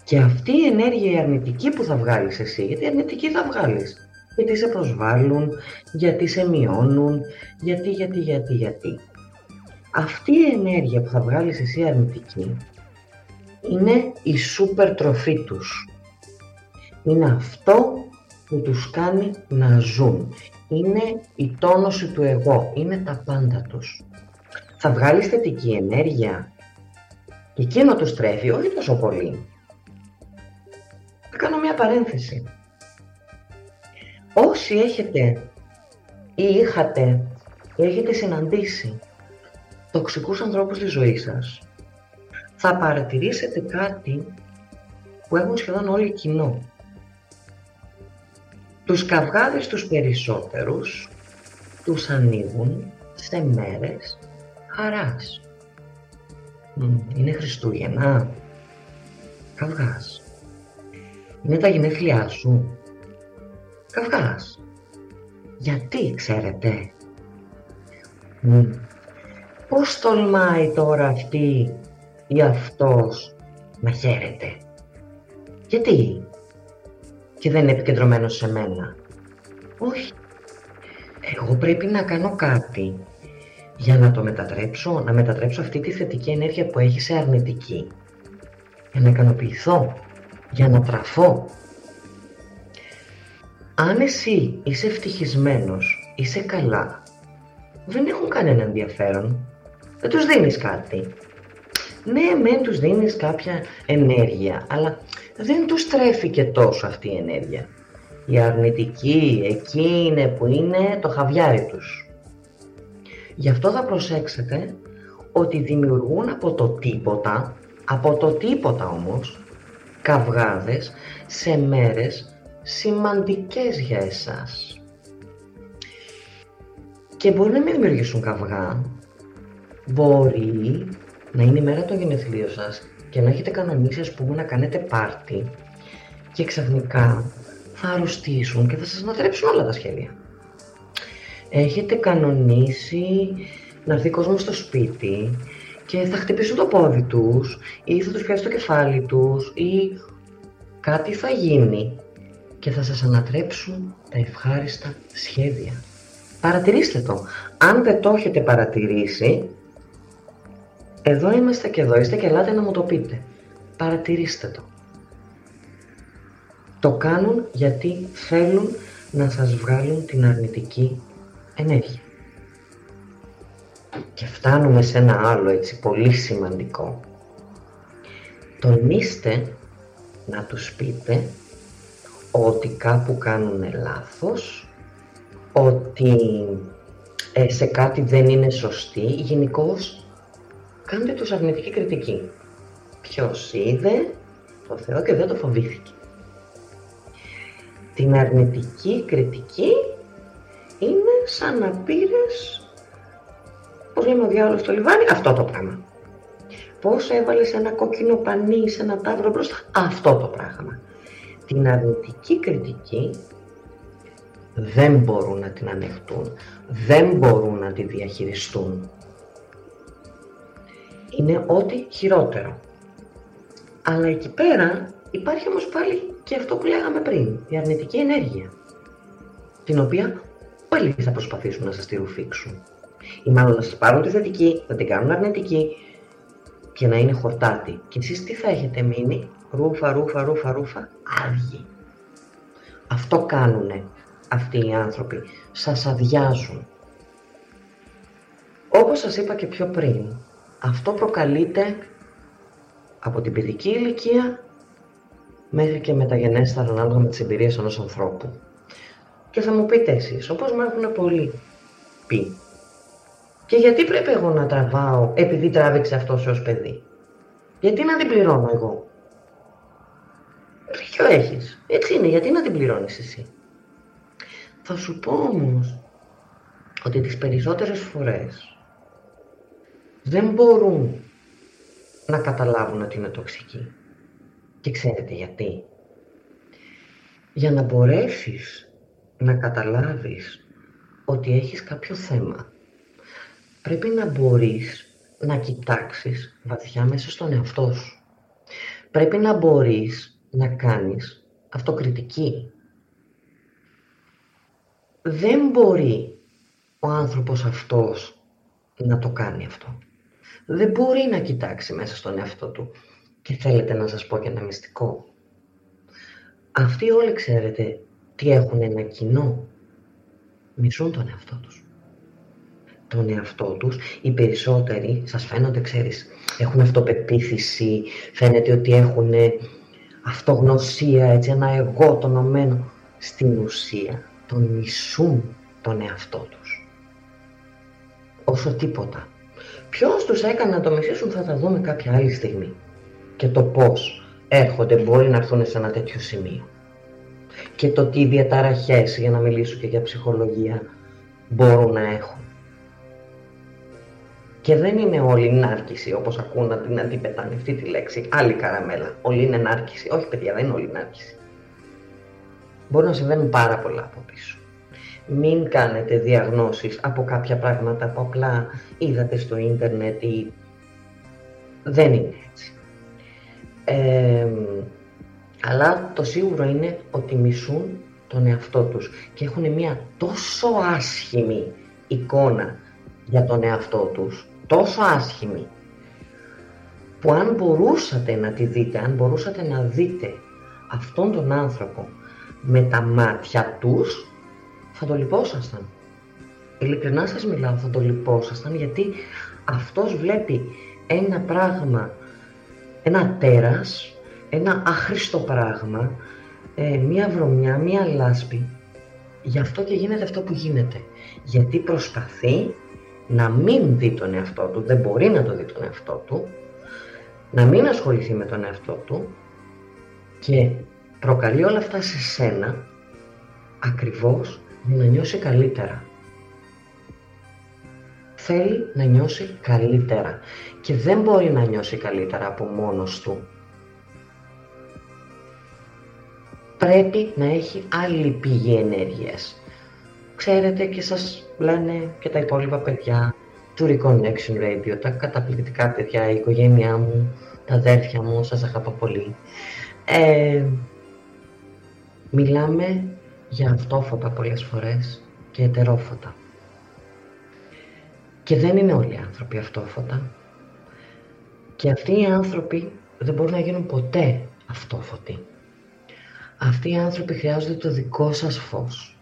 Και αυτή η ενέργεια η αρνητική που θα βγάλεις εσύ, γιατί αρνητική θα βγάλεις, γιατί σε προσβάλλουν, γιατί σε μειώνουν, γιατί, γιατί, γιατί, γιατί. Αυτή η ενέργεια που θα βγάλεις εσύ αρνητική είναι η σούπερ τροφή τους. Είναι αυτό που τους κάνει να ζουν. Είναι η τόνωση του εγώ, είναι τα πάντα τους θα βγάλεις θετική ενέργεια και εκείνο του στρέφει, όχι τόσο πολύ. Θα κάνω μια παρένθεση. Όσοι έχετε ή είχατε έχετε συναντήσει τοξικούς ανθρώπους στη ζωή σας, θα παρατηρήσετε κάτι που έχουν σχεδόν όλοι κοινό. Τους καυγάδες τους περισσότερους τους ανοίγουν σε μέρες χαράς. Είναι Χριστούγεννα. Καυγάς. Είναι τα γενέθλιά σου. Καυγάς. Γιατί, ξέρετε; Πώς τολμάει τώρα αυτή ή αυτός να χαίρεται; Γιατί; Και δεν είναι επικεντρωμένο σε μένα. Όχι. Εγώ πρέπει να κάνω κάτι για να το μετατρέψω, να μετατρέψω αυτή τη θετική ενέργεια που έχει σε αρνητική. Για να ικανοποιηθώ, για να τραφώ. Αν εσύ είσαι ευτυχισμένος, είσαι καλά, δεν έχουν κανένα ενδιαφέρον. Δεν τους δίνεις κάτι. Ναι, μεν τους δίνεις κάποια ενέργεια, αλλά δεν τους τρέφει και τόσο αυτή η ενέργεια. Η αρνητική, εκεί είναι που είναι το χαβιάρι τους. Γι' αυτό θα προσέξετε ότι δημιουργούν από το τίποτα, από το τίποτα όμως, καυγάδες σε μέρες σημαντικές για εσάς. Και μπορεί να μην δημιουργήσουν καυγά, μπορεί να είναι η μέρα των γενεθλίων σας και να έχετε κανονίσει ας πούμε να κάνετε πάρτι και ξαφνικά θα αρρωστήσουν και θα σας ανατρέψουν όλα τα σχέδια έχετε κανονίσει να έρθει κόσμος στο σπίτι και θα χτυπήσουν το πόδι τους ή θα τους πιάσει το κεφάλι τους ή κάτι θα γίνει και θα σας ανατρέψουν τα ευχάριστα σχέδια. Παρατηρήστε το. Αν δεν το έχετε παρατηρήσει, εδώ είμαστε και εδώ, είστε και ελάτε να μου το πείτε. Παρατηρήστε το. Το κάνουν γιατί θέλουν να σας βγάλουν την αρνητική ενέργεια. Και φτάνουμε σε ένα άλλο έτσι πολύ σημαντικό. Τολμήστε να τους πείτε ότι κάπου κάνουν λάθος, ότι ε, σε κάτι δεν είναι σωστή, γενικώς κάντε τους αρνητική κριτική. Ποιος είδε το Θεό και δεν το φοβήθηκε. Την αρνητική κριτική είναι σαν να πήρες. Πώς λέμε ο διάολος στο λιβάνι, αυτό το πράγμα. Πώς έβαλες ένα κόκκινο πανί σε ένα τάβρο μπροστά, αυτό το πράγμα. Την αρνητική κριτική δεν μπορούν να την ανεχτούν, δεν μπορούν να τη διαχειριστούν. Είναι ό,τι χειρότερο. Αλλά εκεί πέρα υπάρχει όμως πάλι και αυτό που λέγαμε πριν, η αρνητική ενέργεια, την οποία πάλι θα προσπαθήσουν να σας τη ρουφήξουν. Ή μάλλον να σας πάρουν τη θετική, να την κάνουν αρνητική και να είναι χορτάτη. Και εσείς τι θα έχετε μείνει, ρούφα, ρούφα, ρούφα, ρούφα, άδειοι. Αυτό κάνουνε αυτοί οι άνθρωποι. Σας αδειάζουν. Όπως σας είπα και πιο πριν, αυτό προκαλείται από την παιδική ηλικία μέχρι και μεταγενέστερα ανάλογα με τις εμπειρίες ενός ανθρώπου. Και θα μου πείτε εσείς, όπως μου έχουν πολύ πει. Και γιατί πρέπει εγώ να τραβάω επειδή τράβηξε αυτός ως παιδί; Γιατί να την πληρώνω εγώ; Ποιο έχεις; Έτσι είναι, γιατί να την πληρώνεις εσύ; Θα σου πω όμως ότι τις περισσότερες φορές δεν μπορούν να καταλάβουν ότι είναι τοξική. Και ξέρετε γιατί. Για να μπορέσεις να καταλάβεις ότι έχεις κάποιο θέμα. Πρέπει να μπορείς να κοιτάξεις βαθιά μέσα στον εαυτό σου. Πρέπει να μπορείς να κάνεις αυτοκριτική. Δεν μπορεί ο άνθρωπος αυτός να το κάνει αυτό. Δεν μπορεί να κοιτάξει μέσα στον εαυτό του. Και θέλετε να σας πω και ένα μυστικό. Αυτοί όλοι ξέρετε τι έχουν ένα κοινό. Μισούν τον εαυτό τους. Τον εαυτό τους, οι περισσότεροι, σας φαίνονται, ξέρεις, έχουν αυτοπεποίθηση, φαίνεται ότι έχουν αυτογνωσία, έτσι, ένα εγώ τονωμένο. Στην ουσία, τον μισούν τον εαυτό τους. όσο τίποτα. Ποιος τους έκανε να το μισήσουν θα τα δούμε κάποια άλλη στιγμή. Και το πώς έρχονται μπορεί να έρθουν σε ένα τέτοιο σημείο. Και το τι διαταραχές, για να μιλήσω και για ψυχολογία, μπορούν να έχουν. Και δεν είναι όλη νάρκηση, όπως ακούν να την αντιπετάνε αυτή τη λέξη. Άλλη καραμέλα. Όλη είναι νάρκηση. Όχι παιδιά, δεν είναι όλη νάρκηση. Μπορεί να συμβαίνουν πάρα πολλά από πίσω. Μην κάνετε διαγνώσεις από κάποια πράγματα που απλά είδατε στο ίντερνετ ή δεν είναι έτσι. αλλά το σίγουρο είναι ότι μισούν τον εαυτό τους και έχουν μια τόσο άσχημη εικόνα για τον εαυτό τους, τόσο άσχημη, που αν μπορούσατε να τη δείτε, αν μπορούσατε να δείτε αυτόν τον άνθρωπο με τα μάτια τους, θα το λυπόσασταν. Ειλικρινά σας μιλάω, θα το λυπόσασταν, γιατί αυτός βλέπει ένα πράγμα, ένα τέρας, ένα άχρηστο πράγμα, ε, μία βρωμιά, μία λάσπη. Γι' αυτό και γίνεται αυτό που γίνεται. Γιατί προσπαθεί να μην δει τον εαυτό του, δεν μπορεί να το δει τον εαυτό του, να μην ασχοληθεί με τον εαυτό του και προκαλεί όλα αυτά σε σένα ακριβώς για να νιώσει καλύτερα. Θέλει να νιώσει καλύτερα και δεν μπορεί να νιώσει καλύτερα από μόνος του. Πρέπει να έχει άλλη πηγή ενέργειας. Ξέρετε και σας λένε και τα υπόλοιπα παιδιά του Reconnection Radio, τα καταπληκτικά παιδιά, η οικογένειά μου, τα αδέρφια μου, σας αγαπώ πολύ. Ε, μιλάμε για αυτόφωτα πολλές φορές και ετερόφωτα. Και δεν είναι όλοι οι άνθρωποι αυτόφωτα. Και αυτοί οι άνθρωποι δεν μπορούν να γίνουν ποτέ αυτόφωτοι. Αυτοί οι άνθρωποι χρειάζονται το δικό σας φως.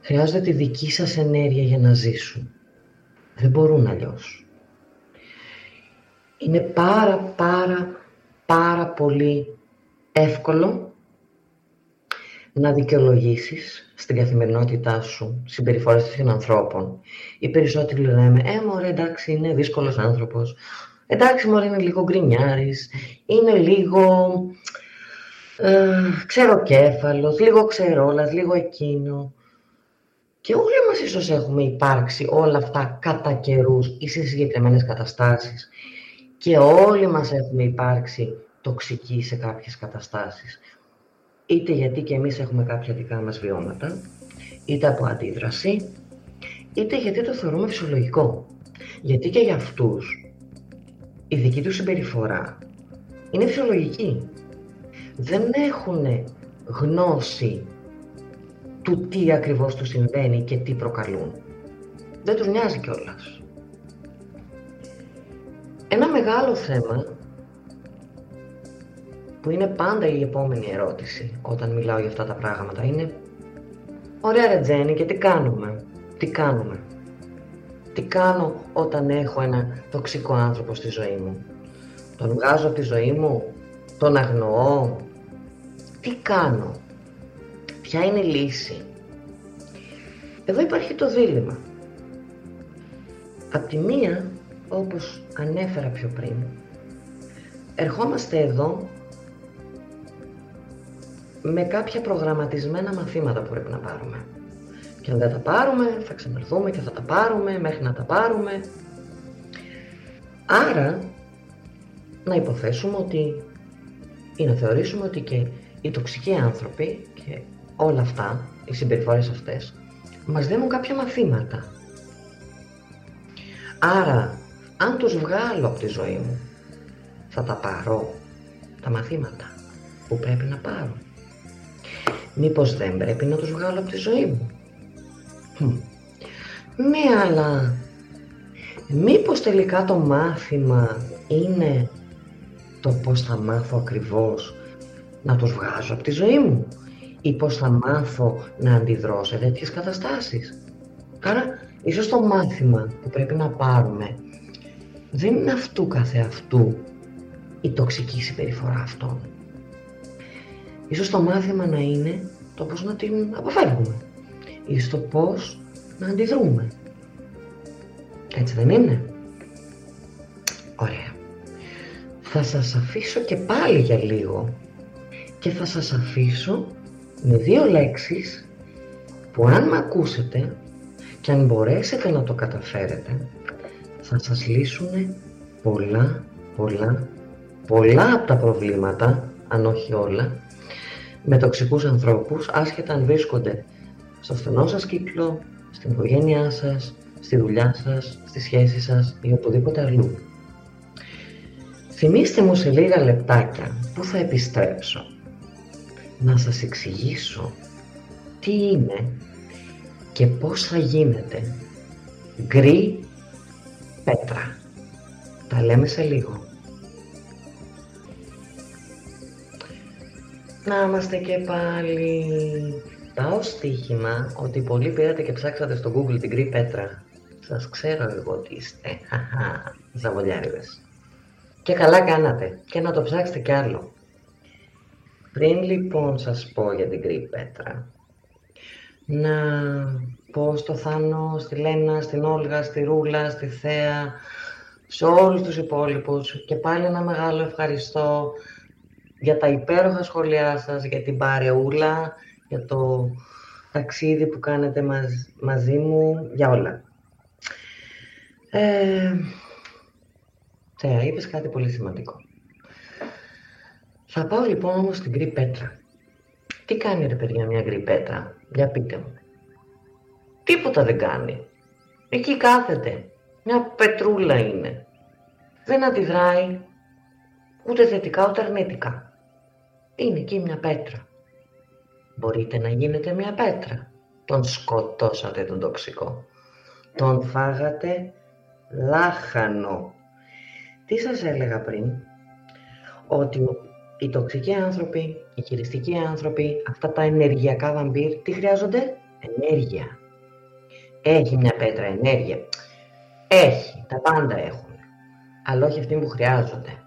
Χρειάζονται τη δική σας ενέργεια για να ζήσουν. Δεν μπορούν αλλιώς. Είναι πάρα πάρα πάρα πολύ εύκολο να δικαιολογήσεις στην καθημερινότητά σου συμπεριφορές των ανθρώπων. Οι περισσότεροι λέμε, Ε, μωρέ, εντάξει, είναι δύσκολος άνθρωπος. Εντάξει, μωρέ, είναι λίγο γκρινιάρης. Είναι λίγο. Ε, ξεροκέφαλος, λίγο ξερόλας, λίγο εκείνο. Και όλοι μας ίσως έχουμε υπάρξει όλα αυτά κατά καιρούς ή σε συγκεκριμένες καταστάσεις. Και όλοι μας έχουμε υπάρξει τοξικοί σε κάποιες καταστάσεις είτε γιατί και εμείς έχουμε κάποια δικά μας βιώματα, είτε από αντίδραση, είτε γιατί το θεωρούμε φυσιολογικό. Γιατί και για αυτούς η δική τους συμπεριφορά είναι φυσιολογική. Δεν έχουν γνώση του τι ακριβώς τους συμβαίνει και τι προκαλούν. Δεν τους νοιάζει κιόλας. Ένα μεγάλο θέμα που είναι πάντα η επόμενη ερώτηση όταν μιλάω για αυτά τα πράγματα είναι Ωραία ρε Τζένι και τι κάνουμε, τι κάνουμε; Τι κάνω όταν έχω ένα τοξικό άνθρωπο στη ζωή μου; Τον βγάζω από τη ζωή μου, τον αγνοώ; Τι κάνω, ποια είναι η λύση; Εδώ υπάρχει το δίλημα. Απ' τη μία, όπως ανέφερα πιο πριν, ερχόμαστε εδώ με κάποια προγραμματισμένα μαθήματα που πρέπει να πάρουμε. Και αν δεν τα πάρουμε, θα ξαναρθούμε και θα τα πάρουμε μέχρι να τα πάρουμε. Άρα, να υποθέσουμε ότι ή να θεωρήσουμε ότι και οι τοξικοί άνθρωποι και όλα αυτά, οι συμπεριφορές αυτές, μας δίνουν κάποια μαθήματα. Άρα, αν τους βγάλω από τη ζωή μου, θα τα πάρω τα μαθήματα που πρέπει να πάρω. Μήπως δεν πρέπει να τους βγάλω από τη ζωή μου; Ναι, αλλά μήπως τελικά το μάθημα είναι το πώς θα μάθω ακριβώς να τους βγάζω από τη ζωή μου ή πώς θα μάθω να αντιδρώ σε τέτοιες καταστάσεις; Άρα, ίσως το μάθημα που πρέπει να πάρουμε δεν είναι αυτού καθεαυτού η τοξική συμπεριφορά αυτών. Ίσως το μάθημα να είναι το πώς να την αποφεύγουμε ή στο πώς να αντιδρούμε. Έτσι δεν είναι. Ωραία. Θα σας αφήσω και πάλι για λίγο και θα σας αφήσω με δύο λέξεις που αν με ακούσετε και αν μπορέσετε να το καταφέρετε θα σας λύσουν πολλά, πολλά, πολλά από τα προβλήματα, αν όχι όλα, με τοξικούς ανθρώπους, άσχετα αν βρίσκονται στο στενό σας κύκλο, στην οικογένειά σας, στη δουλειά σας, στη σχέση σας ή οπουδήποτε αλλού. Θυμήστε μου σε λίγα λεπτάκια που θα επιστρέψω να σας εξηγήσω τι είναι και πώς θα γίνεται γκρι πέτρα. Τα λέμε σε λίγο. Να είμαστε και πάλι. Πάω στοίχημα ότι πολλοί πήρατε και ψάξατε στο Google την γκρι πέτρα. Σας ξέρω εγώ τι είστε. Ζαβολιάριδες. Και καλά κάνατε. Και να το ψάξετε κι άλλο. Πριν λοιπόν σας πω για την γκρι πέτρα, να πω στο Θάνο, στη Λένα, στην Όλγα, στη Ρούλα, στη Θέα, σε όλους τους υπόλοιπους και πάλι ένα μεγάλο ευχαριστώ για τα υπέροχα σχόλιά σας, για την παρεούλα, για το ταξίδι που κάνετε μαζί μου, για όλα. Ε, Θέα, είπες κάτι πολύ σημαντικό. Θα πάω λοιπόν όμως στην γκρι πέτρα. Τι κάνει ρε παιδιά μια γκρι πέτρα, για πείτε μου. Τίποτα δεν κάνει. Εκεί κάθεται. Μια πετρούλα είναι. Δεν αντιδράει ούτε θετικά ούτε αρνητικά. Είναι εκεί μια πέτρα. Μπορείτε να γίνετε μια πέτρα. Τον σκοτώσατε τον τοξικό. Τον φάγατε λάχανο. Τι σας έλεγα πριν, ότι οι τοξικοί άνθρωποι, οι χειριστικοί άνθρωποι, αυτά τα ενεργειακά βαμπύρ, τι χρειάζονται; Ενέργεια. Έχει μια πέτρα ενέργεια. Έχει, τα πάντα έχουν. Αλλά όχι αυτοί που χρειάζονται.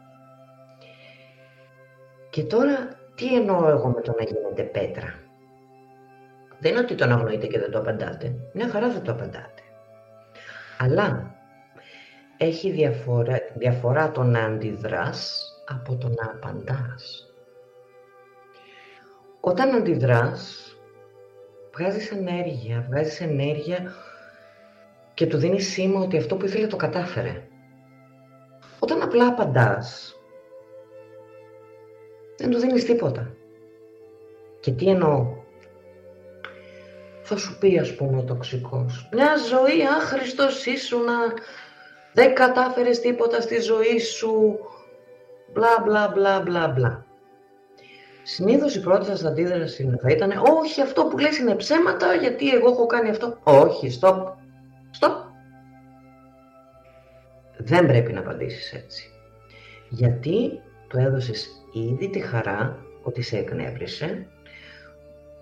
Και τώρα, τι εννοώ εγώ με το να γίνεται πέτρα; Δεν είναι ότι τον αγνοείτε και δεν το απαντάτε. Μια χαρά δεν το απαντάτε. Αλλά έχει διαφορά, διαφορά το να αντιδράς από το να απαντάς. Όταν αντιδράς, βγάζεις ενέργεια, βγάζεις ενέργεια και του δίνεις σήμα ότι αυτό που ήθελε το κατάφερε. Όταν απλά απαντάς, δεν του δίνεις τίποτα. Και τι εννοώ; Θα σου πει ας πούμε ο τοξικός. Μια ζωή άχρηστος ήσουνα, δεν κατάφερες τίποτα στη ζωή σου, μπλα μπλα μπλα μπλα μπλα. Συνήθως η πρώτη σας αντίδραση θα ήταν «Όχι, αυτό που λες είναι ψέματα, γιατί εγώ έχω κάνει αυτό». «Όχι, stop, stop». Δεν πρέπει να απαντήσεις έτσι. Γιατί του έδωσες ήδη τη χαρά ότι σε εκνεύρισε,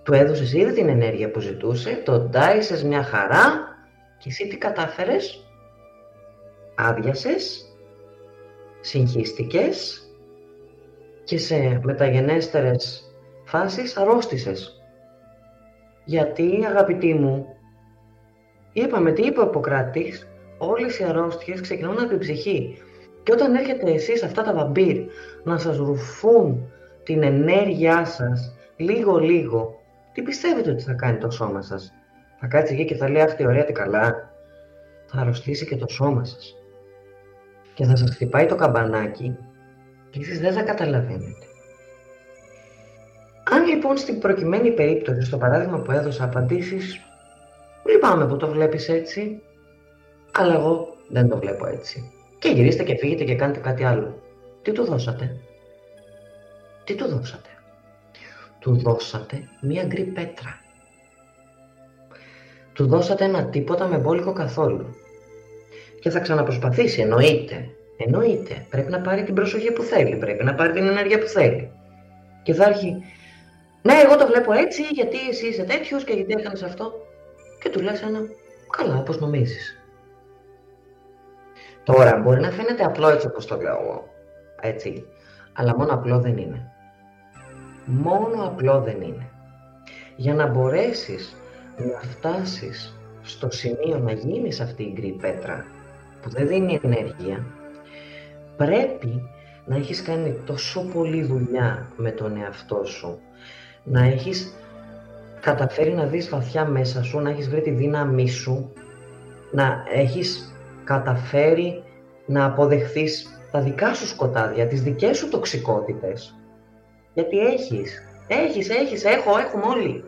του έδωσες ήδη την ενέργεια που ζητούσε, τον τάισες μια χαρά και εσύ τι κατάφερες, άδειασες, συγχύστηκες και σε μεταγενέστερες φάσεις αρρώστησες. Γιατί αγαπητοί μου, είπαμε τι είπε ο Ποκράτης, όλες οι αρρώστιες ξεκινούν από την ψυχή. Και όταν έρχεται εσείς αυτά τα βαμπύρ να σας ρουφούν την ενέργειά σας λίγο λίγο, τι πιστεύετε ότι θα κάνει το σώμα σας; Θα κάτσει εκεί και θα λέει αχ τι ωραία τι καλά. Θα αρρωστήσει και το σώμα σας και θα σας χτυπάει το καμπανάκι και εσείς δεν θα καταλαβαίνετε. Αν λοιπόν στην προκειμένη περίπτωση, στο παράδειγμα που έδωσα απαντήσεις, λυπάμαι που το βλέπεις έτσι, αλλά εγώ δεν το βλέπω έτσι. Και γυρίστε και φύγετε και κάνετε κάτι άλλο. Τι του δώσατε; Τι του δώσατε; Του δώσατε μία γκρι πέτρα. Του δώσατε ένα τίποτα με μπόλικο καθόλου και θα ξαναπροσπαθήσει, εννοείται. Εννοείται. Πρέπει να πάρει την προσοχή που θέλει, πρέπει να πάρει την ενέργεια που θέλει. Και θα έρχει, ναι, εγώ το βλέπω έτσι, γιατί εσύ είσαι τέτοιος και γιατί έκανες αυτό. Και του λες ένα, καλά, όπω νομίζεις. Τώρα, μπορεί να φαίνεται απλό έτσι όπως το λέω εγώ, έτσι, αλλά μόνο απλό δεν είναι. Μόνο απλό δεν είναι. Για να μπορέσεις να φτάσεις στο σημείο να γίνεις αυτή η γκρι πέτρα, που δεν δίνει ενέργεια, πρέπει να έχεις κάνει τόσο πολλή δουλειά με τον εαυτό σου, να έχεις καταφέρει να δεις βαθιά μέσα σου, να έχεις βρει τη δύναμή σου, να έχεις καταφέρει να αποδεχθείς τα δικά σου σκοτάδια, τις δικές σου τοξικότητες. Γιατί έχεις, έχεις, έχεις, έχω, έχουμε όλοι.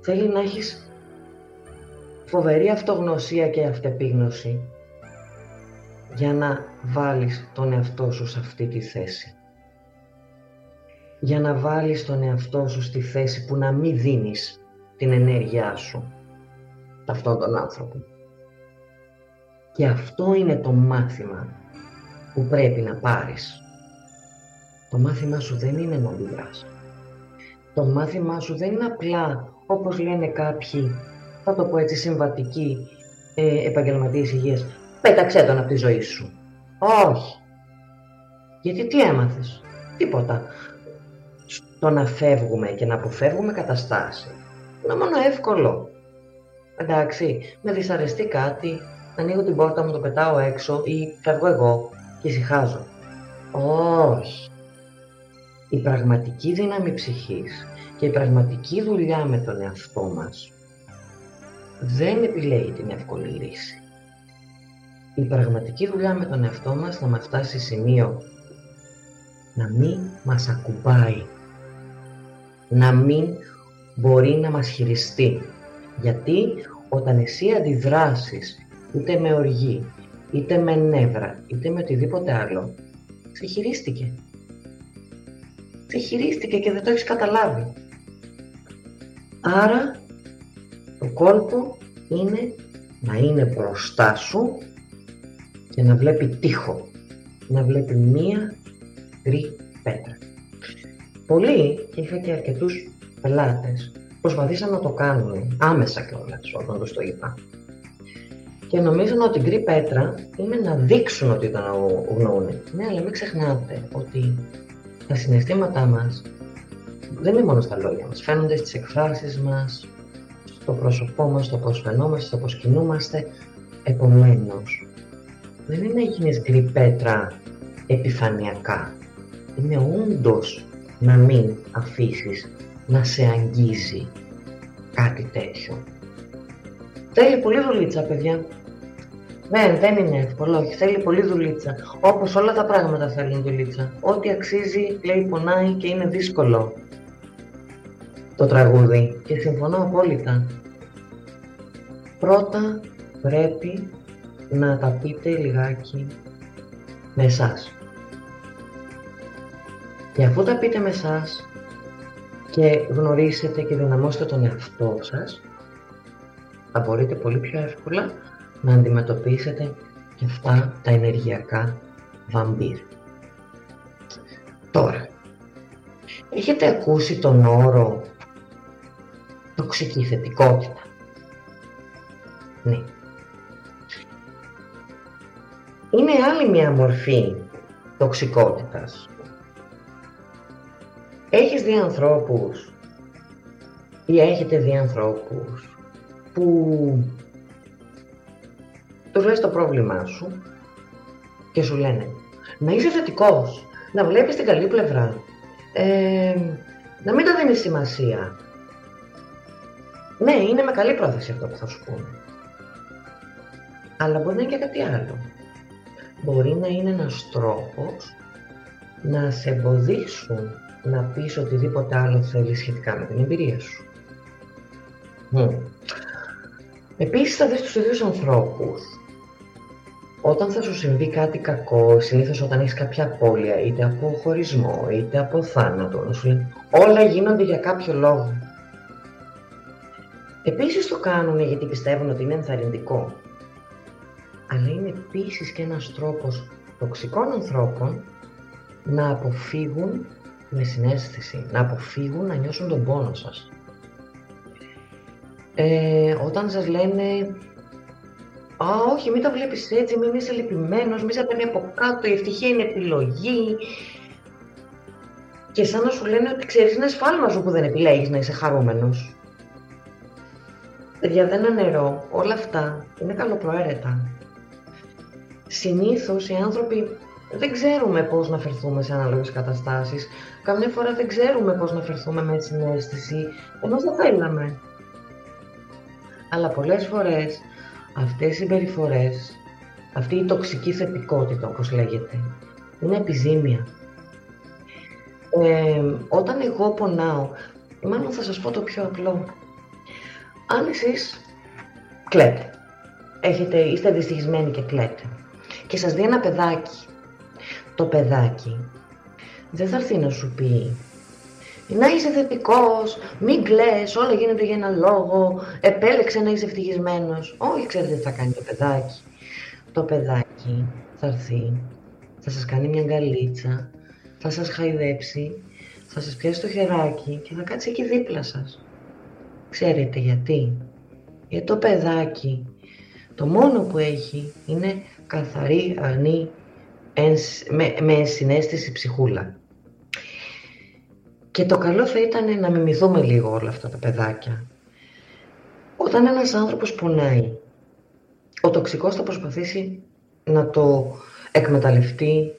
Θέλει να έχεις φοβερή αυτογνωσία και αυτεπίγνωση για να βάλεις τον εαυτό σου σε αυτή τη θέση. Για να βάλεις τον εαυτό σου στη θέση που να μην δίνεις την ενέργειά σου σε αυτόν τον άνθρωπο. Και αυτό είναι το μάθημα που πρέπει να πάρεις. Το μάθημά σου δεν είναι να αντιδράς. Το μάθημά σου δεν είναι απλά, όπως λένε κάποιοι, θα το πω έτσι, συμβατικοί ε, επαγγελματίες υγείας, πέταξέ τον από τη ζωή σου. Όχι. Γιατί τι έμαθες; Τίποτα. Στο να φεύγουμε και να αποφεύγουμε καταστάσεις. Είναι μόνο εύκολο. Εντάξει, με δυσαρεστεί κάτι, ανοίγω την πόρτα μου, το πετάω έξω ή φεύγω εγώ και ησυχάζω. Όχι. Η πραγματική δύναμη ψυχής και η πραγματική δουλειά με τον εαυτό μας δεν επιλέγει την εύκολη λύση. Η πραγματική δουλειά με τον εαυτό μας θα μας φτάσει σε σημείο να μην μας ακουμπάει, να μην μπορεί να μας χειριστεί. Γιατί όταν εσύ αντιδράσεις είτε με οργή, είτε με νεύρα, είτε με οτιδήποτε άλλο, σε χειρίστηκε. Σε χειρίστηκε και δεν το έχεις καταλάβει. Άρα, το κόλπο είναι να είναι μπροστά σου και να βλέπει τείχο, να βλέπει μία γκρι πέτρα. Πολλοί, και είχα και αρκετούς πελάτες, προσπαθήσαν να το κάνουν άμεσα κιόλας όταν τους το είπα. Και νομίζουν ότι η γκρι πέτρα είναι να δείξουν ότι ήταν αγνοούν. Ναι, αλλά μην ξεχνάτε ότι τα συναισθήματά μας δεν είναι μόνο στα λόγια μας. Φαίνονται στις εκφράσεις μας, στο πρόσωπό μας, στο πώς φαινόμαστε, στο πώς κινούμαστε. Επομένως, δεν είναι να γίνεις γκρι πέτρα επιφανειακά. Είναι όντως να μην αφήσεις να σε αγγίζει κάτι τέτοιο. Θέλει πολύ δουλίτσα, παιδιά. Ναι, δεν είναι εύκολο, όχι. Θέλει πολύ δουλίτσα. Όπως όλα τα πράγματα θέλουν δουλίτσα. Ό,τι αξίζει, λέει, πονάει και είναι δύσκολο το τραγούδι. Και συμφωνώ απόλυτα. Πρώτα πρέπει να τα πείτε λιγάκι με εσάς. Και αφού τα πείτε με εσάς και γνωρίσετε και δυναμώσετε τον εαυτό σας, θα μπορείτε πολύ πιο εύκολα να αντιμετωπίσετε και αυτά τα ενεργειακά βαμπύρ. Τώρα, έχετε ακούσει τον όρο τοξική θετικότητα; Ναι. Είναι άλλη μια μορφή τοξικότητας. Έχεις δει ανθρώπους ή έχετε δει ανθρώπους που του λες το πρόβλημά σου και σου λένε να είσαι θετικός, να βλέπεις την καλή πλευρά, ε, να μην το δίνεις σημασία. Ναι, είναι με καλή πρόθεση αυτό που θα σου πούνε. Αλλά μπορεί να είναι και κάτι άλλο. Μπορεί να είναι ένας τρόπος να σε εμποδίσουν να πεις οτιδήποτε άλλο θέλεις σχετικά με την εμπειρία σου. Mm. Επίσης θα δεις τους ίδιους ανθρώπους όταν θα σου συμβεί κάτι κακό, συνήθως όταν έχεις κάποια απώλεια, είτε από χωρισμό, είτε από θάνατο, να σου λέει, όλα γίνονται για κάποιο λόγο. Επίσης το κάνουν γιατί πιστεύουν ότι είναι ενθαρρυντικό. Αλλά είναι επίσης και ένας τρόπος τοξικών ανθρώπων να αποφύγουν με συνέστηση, να αποφύγουν να νιώσουν τον πόνο σας. Ε, όταν σας λένε Α, όχι, μην το βλέπεις έτσι, μην είσαι λυπημένος, μην σε παίρνει από κάτω, η ευτυχία είναι επιλογή. Και σαν να σου λένε ότι ξέρεις είναι σφάλμα σου που δεν επιλέγεις να είσαι χαρούμενος. Παιδιά, δεν νερό, όλα αυτά είναι καλοπροαίρετα. συνήθως οι άνθρωποι δεν ξέρουμε πώς να φερθούμε σε ανάλογες καταστάσεις. Καμιά φορά δεν ξέρουμε πώς να φερθούμε με συνέστηση, ενώ θα θέλαμε. Αλλά πολλές φορές αυτές οι συμπεριφορές, αυτή η τοξική θετικότητα όπως λέγεται, είναι επιζήμια. Ε, όταν εγώ πονάω, μάλλον θα σας πω το πιο απλό. Αν εσείς κλαίτε, έχετε, είστε δυστυχισμένοι και κλαίτε και σας δει ένα παιδάκι, το παιδάκι δεν θα έρθει να σου πει να είσαι θετικός, μην κλαις, όλα γίνονται για ένα λόγο, επέλεξε να είσαι ευτυχισμένος. Όχι, ξέρετε τι θα κάνει το παιδάκι. Το παιδάκι θα έρθει, θα σας κάνει μια γκαλίτσα, θα σας χαϊδέψει, θα σας πιάσει το χεράκι και θα κάτσει εκεί δίπλα σας. Ξέρετε γιατί; Γιατί το παιδάκι το μόνο που έχει είναι καθαρή, αγνή, με, με συνέστηση ψυχούλα. Και το καλό θα ήταν να μιμηθούμε λίγο όλα αυτά τα παιδάκια. Όταν ένας άνθρωπος πονάει, ο τοξικός θα προσπαθήσει να το εκμεταλλευτεί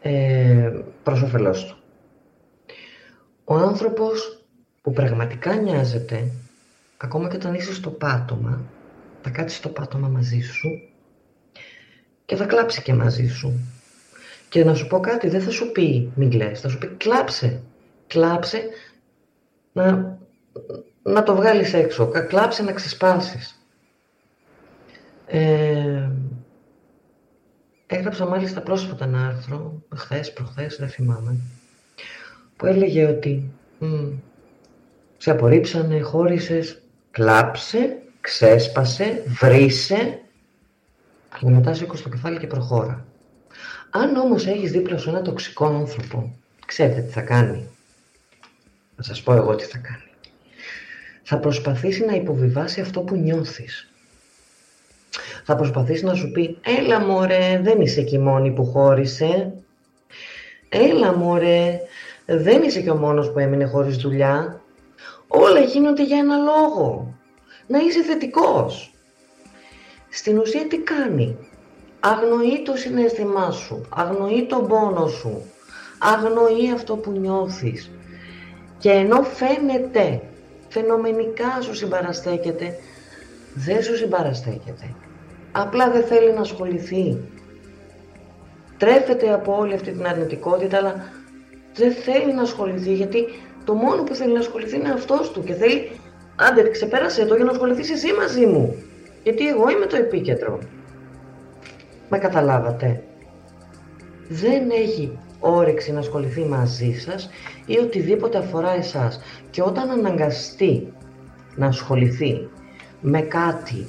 ε, προς όφελός του. Ο άνθρωπος που πραγματικά νοιάζεται, ακόμα και όταν είσαι στο πάτωμα, θα κάτσεις στο πάτωμα μαζί σου και θα κλάψει και μαζί σου. Και να σου πω κάτι, δεν θα σου πει μην κλαις, θα σου πει κλάψε. Κλάψε να, να το βγάλεις έξω, κλάψε να ξεσπάσεις. Ε, έγραψα μάλιστα πρόσφατα ένα άρθρο, χθες, προχθές, δεν θυμάμαι, που έλεγε ότι σε απορρίψανε, χώρισες, κλάψε, ξέσπασε, βρήσε και μετά σήκω στο κεφάλι και προχώρα. Αν όμως έχεις δίπλα σου ένα τοξικό άνθρωπο, ξέρετε τι θα κάνει. Θα σας πω εγώ τι θα κάνει. Θα προσπαθήσει να υποβιβάσει αυτό που νιώθεις. Θα προσπαθήσει να σου πει «Έλα μωρέ, δεν είσαι εκεί μόνη που χώρισε. Έλα μωρέ, δεν είσαι και ο μόνος που έμεινε χωρίς δουλειά. Όλα γίνονται για ένα λόγο. Να είσαι θετικός στην ουσία τι κάνει; Αγνοεί το συνέστημά σου, αγνοεί τον πόνο σου, αγνοεί αυτό που νιώθεις. Και ενώ φαίνεται, φαινομενικά σου συμπαραστέκεται, δεν σου συμπαραστέκεται. Απλά δεν θέλει να ασχοληθεί. Τρέφεται από όλη αυτή την αρνητικότητα, αλλά δεν θέλει να ασχοληθεί, γιατί το μόνο που θέλει να ασχοληθεί είναι αυτός του και θέλει, άντε ξεπέρασε το για να ασχοληθείς εσύ μαζί μου. Γιατί εγώ είμαι το επίκεντρο. Με καταλάβατε. Δεν έχει όρεξη να ασχοληθεί μαζί σας ή οτιδήποτε αφορά εσάς. Και όταν αναγκαστεί να ασχοληθεί με κάτι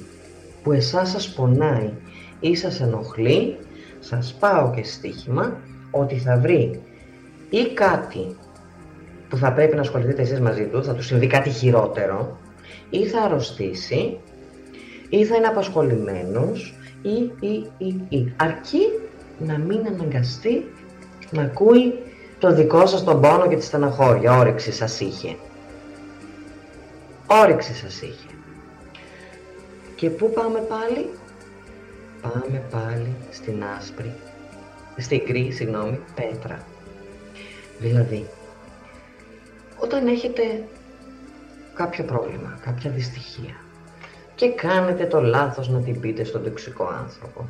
που εσάς σας πονάει ή σας ενοχλεί, σας πάω και στοίχημα ότι θα βρει ή κάτι που θα πρέπει να ασχοληθείτε εσείς μαζί του, θα του συμβεί κάτι χειρότερο, ή θα αρρωστήσει, ή θα είναι απασχολημένος ή, ή, ή, ή. Αρκεί να μην αναγκαστεί να ακούει το δικό σας τον πόνο και τη στεναχώρια. Όρεξη σας είχε. Όρεξη σας είχε. Και πού πάμε πάλι; Πάμε πάλι στην άσπρη, στην κρύη, συγγνώμη, πέτρα. Δηλαδή, όταν έχετε κάποιο πρόβλημα, κάποια δυστυχία, και κάνετε το λάθος να την πείτε στον τοξικό άνθρωπο.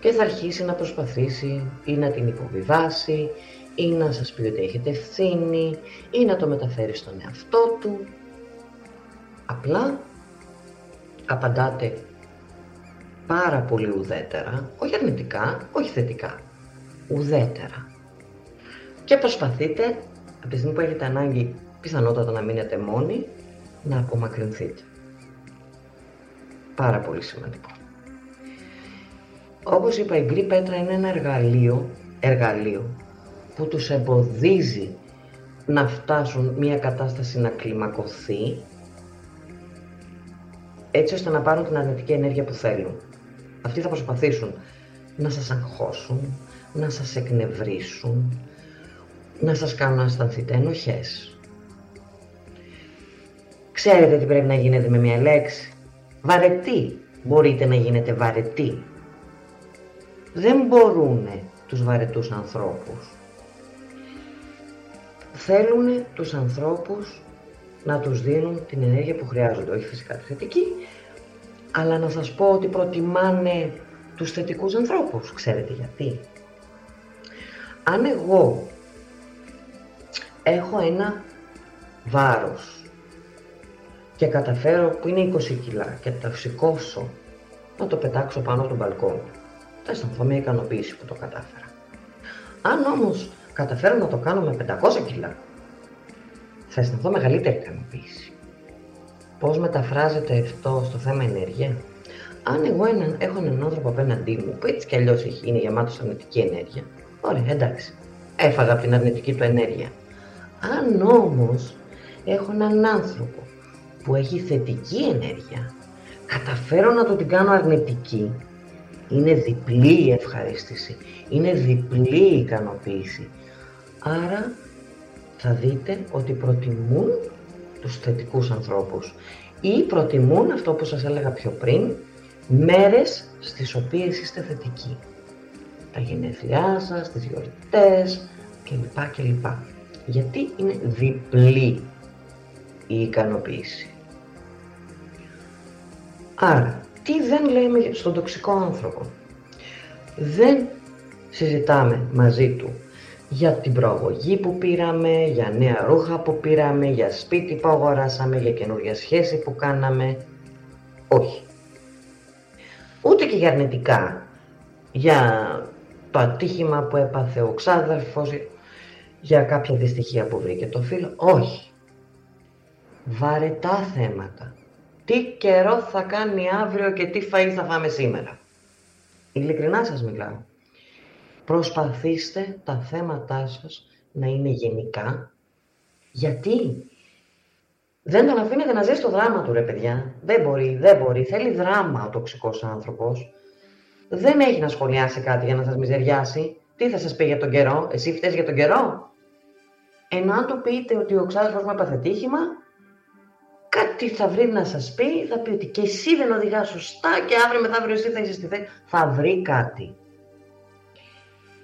Και θα αρχίσει να προσπαθήσει ή να την υποβιβάσει ή να σας πει ότι έχετε ευθύνη ή να το μεταφέρει στον εαυτό του. Απλά απαντάτε πάρα πολύ ουδέτερα, όχι αρνητικά, όχι θετικά, ουδέτερα. Και προσπαθείτε, από τη στιγμή που έχετε ανάγκη πιθανότατα να μείνετε μόνοι, να απομακρυνθείτε. Πάρα πολύ σημαντικό. Όπως είπα, η γκρι πέτρα είναι ένα εργαλείο, εργαλείο που τους εμποδίζει να φτάσουν μια κατάσταση να κλιμακωθεί έτσι ώστε να πάρουν την αρνητική ενέργεια που θέλουν. Αυτοί θα προσπαθήσουν να σας αγχώσουν, να σας εκνευρίσουν, να σας κάνουν να αισθανθείτε ενοχές. Ξέρετε τι πρέπει να γίνεται με μια λέξη; Βαρετή. Μπορείτε να γίνετε βαρετή. Δεν μπορούν τους βαρετούς ανθρώπους. Θέλουν τους ανθρώπους να τους δίνουν την ενέργεια που χρειάζονται, όχι φυσικά τη θετική, αλλά να σας πω ότι προτιμάνε τους θετικούς ανθρώπους. Ξέρετε γιατί. Αν εγώ έχω ένα βάρος και καταφέρω που είναι 20 κιλά και το σηκώσω να το πετάξω πάνω από τον μπαλκόνι, θα αισθανθώ μια ικανοποίηση που το κατάφερα. Αν όμως καταφέρω να το κάνω με 500 κιλά, θα αισθανθώ μεγαλύτερη ικανοποίηση. Πώς μεταφράζεται αυτό στο θέμα ενέργεια; Αν εγώ έναν, έχω έναν άνθρωπο απέναντί μου που έτσι κι αλλιώς είναι γεμάτος αρνητική ενέργεια, ωραία, εντάξει. Έφαγα από την αρνητική του ενέργεια. Αν όμως έχω έναν άνθρωπο που έχει θετική ενέργεια, καταφέρω να το την κάνω αρνητική, είναι διπλή η ευχαρίστηση, είναι διπλή η ικανοποίηση. Άρα θα δείτε ότι προτιμούν τους θετικούς ανθρώπους ή προτιμούν αυτό που σας έλεγα πιο πριν, μέρες στις οποίες είστε θετικοί. Τα γενέθλιά σας, τις γιορτές κλπ. κλπ. Γιατί είναι διπλή η ικανοποίηση. Άρα, τι δεν λέμε στον τοξικό άνθρωπο. Δεν συζητάμε μαζί του για την προαγωγή που πήραμε, για νέα ρούχα που πήραμε, για σπίτι που αγοράσαμε, για καινούργια σχέση που κάναμε. Όχι. Ούτε και για αρνητικά. Για το ατύχημα που έπαθε ο ξάδερφος, για κάποια δυστυχία που βρήκε το φίλο. Όχι. Βαρετά θέματα. Τι καιρό θα κάνει αύριο και τι φαΐ θα φάμε σήμερα. Ειλικρινά σας μιλάω. Προσπαθήστε τα θέματά σας να είναι γενικά. Γιατί; Δεν τον αφήνετε να ζήσει το δράμα του ρε παιδιά. Δεν μπορεί, δεν μπορεί. Θέλει δράμα ο τοξικός άνθρωπος. Δεν έχει να σχολιάσει κάτι για να σας μιζεριάσει. Τι θα σας πει για τον καιρό, εσύ φταίς για τον καιρό; Ενώ αν του πείτε ότι ο ξάδερφος μου έπαθε τύχημα, κάτι θα βρει να σας πει, θα πει ότι και εσύ δεν οδηγάς σωστά και αύριο μεθαύριο εσύ θα είσαι στη θέση. Θα βρει κάτι.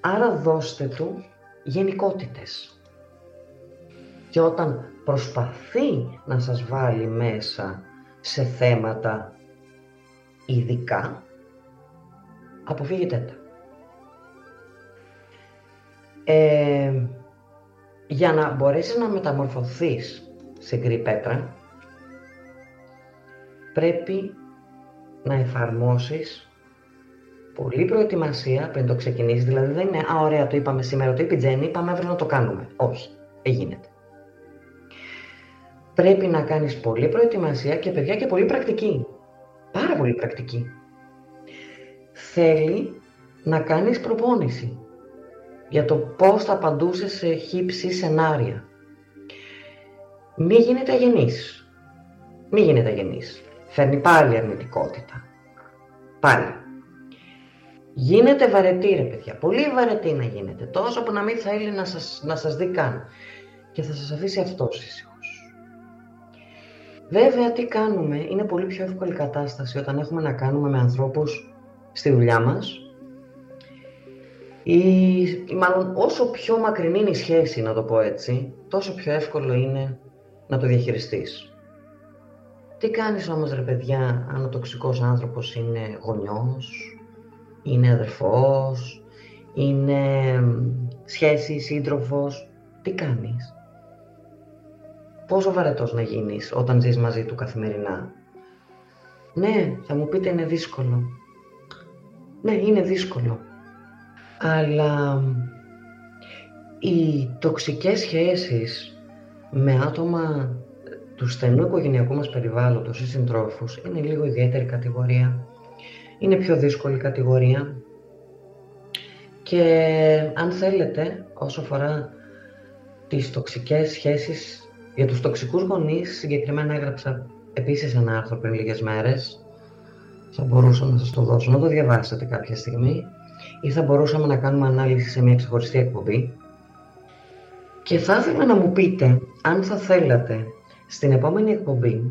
Άρα δώστε του γενικότητες. Και όταν προσπαθεί να σας βάλει μέσα σε θέματα ειδικά, αποφύγετε τα. Ε, για να μπορέσεις να μεταμορφωθείς σε γκρι πέτρα, πρέπει να εφαρμόσεις πολλή προετοιμασία πριν το ξεκινήσεις. Δηλαδή δεν είναι, Α, ωραία, το είπαμε σήμερα, το είπε η Τζέννη, πάμε αύριο να το κάνουμε. Όχι, δεν γίνεται. Πρέπει να κάνεις πολλή προετοιμασία και παιδιά και πολύ πρακτική. Πάρα πολύ πρακτική. Θέλει να κάνεις προπόνηση για το πώς θα απαντούσε σε χύψη σενάρια. Μη γίνεται αγενής. Μη γίνεται αγενής. Φέρνει πάλι αρνητικότητα. Πάλι. Γίνεται βαρετή ρε παιδιά, πολύ βαρετή να γίνεται, τόσο που να μην θέλει να σας, να σας δει καν και θα σας αφήσει αυτός ήσυχος. Βέβαια τι κάνουμε, είναι πολύ πιο εύκολη κατάσταση όταν έχουμε να κάνουμε με ανθρώπους στη δουλειά μας ή μάλλον όσο πιο μακρινή είναι η σχέση να το πω έτσι, τόσο πιο εύκολο είναι να το διαχειριστείς. Τι κάνεις όμως ρε παιδιά αν ο τοξικός άνθρωπος είναι γονιός, είναι αδερφός, είναι σχέση, σύντροφος. Τι κάνεις; Πόσο βαρετός να γίνεις όταν ζεις μαζί του καθημερινά; Ναι, θα μου πείτε είναι δύσκολο. Ναι, είναι δύσκολο. Αλλά οι τοξικές σχέσεις με άτομα του στενού οικογενειακού μας περιβάλλοντος ή συντρόφους είναι λίγο ιδιαίτερη κατηγορία. Είναι πιο δύσκολη κατηγορία. Και αν θέλετε όσο αφορά τις τοξικές σχέσεις για τους τοξικούς γονείς συγκεκριμένα έγραψα επίσης ένα άρθρο πριν λίγες μέρες. Θα μπορούσα να σας το δώσω, να το διαβάσετε κάποια στιγμή. Ή θα μπορούσαμε να κάνουμε ανάλυση σε μια ξεχωριστή εκπομπή. Και θα ήθελα να μου πείτε αν θα θέλατε στην επόμενη εκπομπή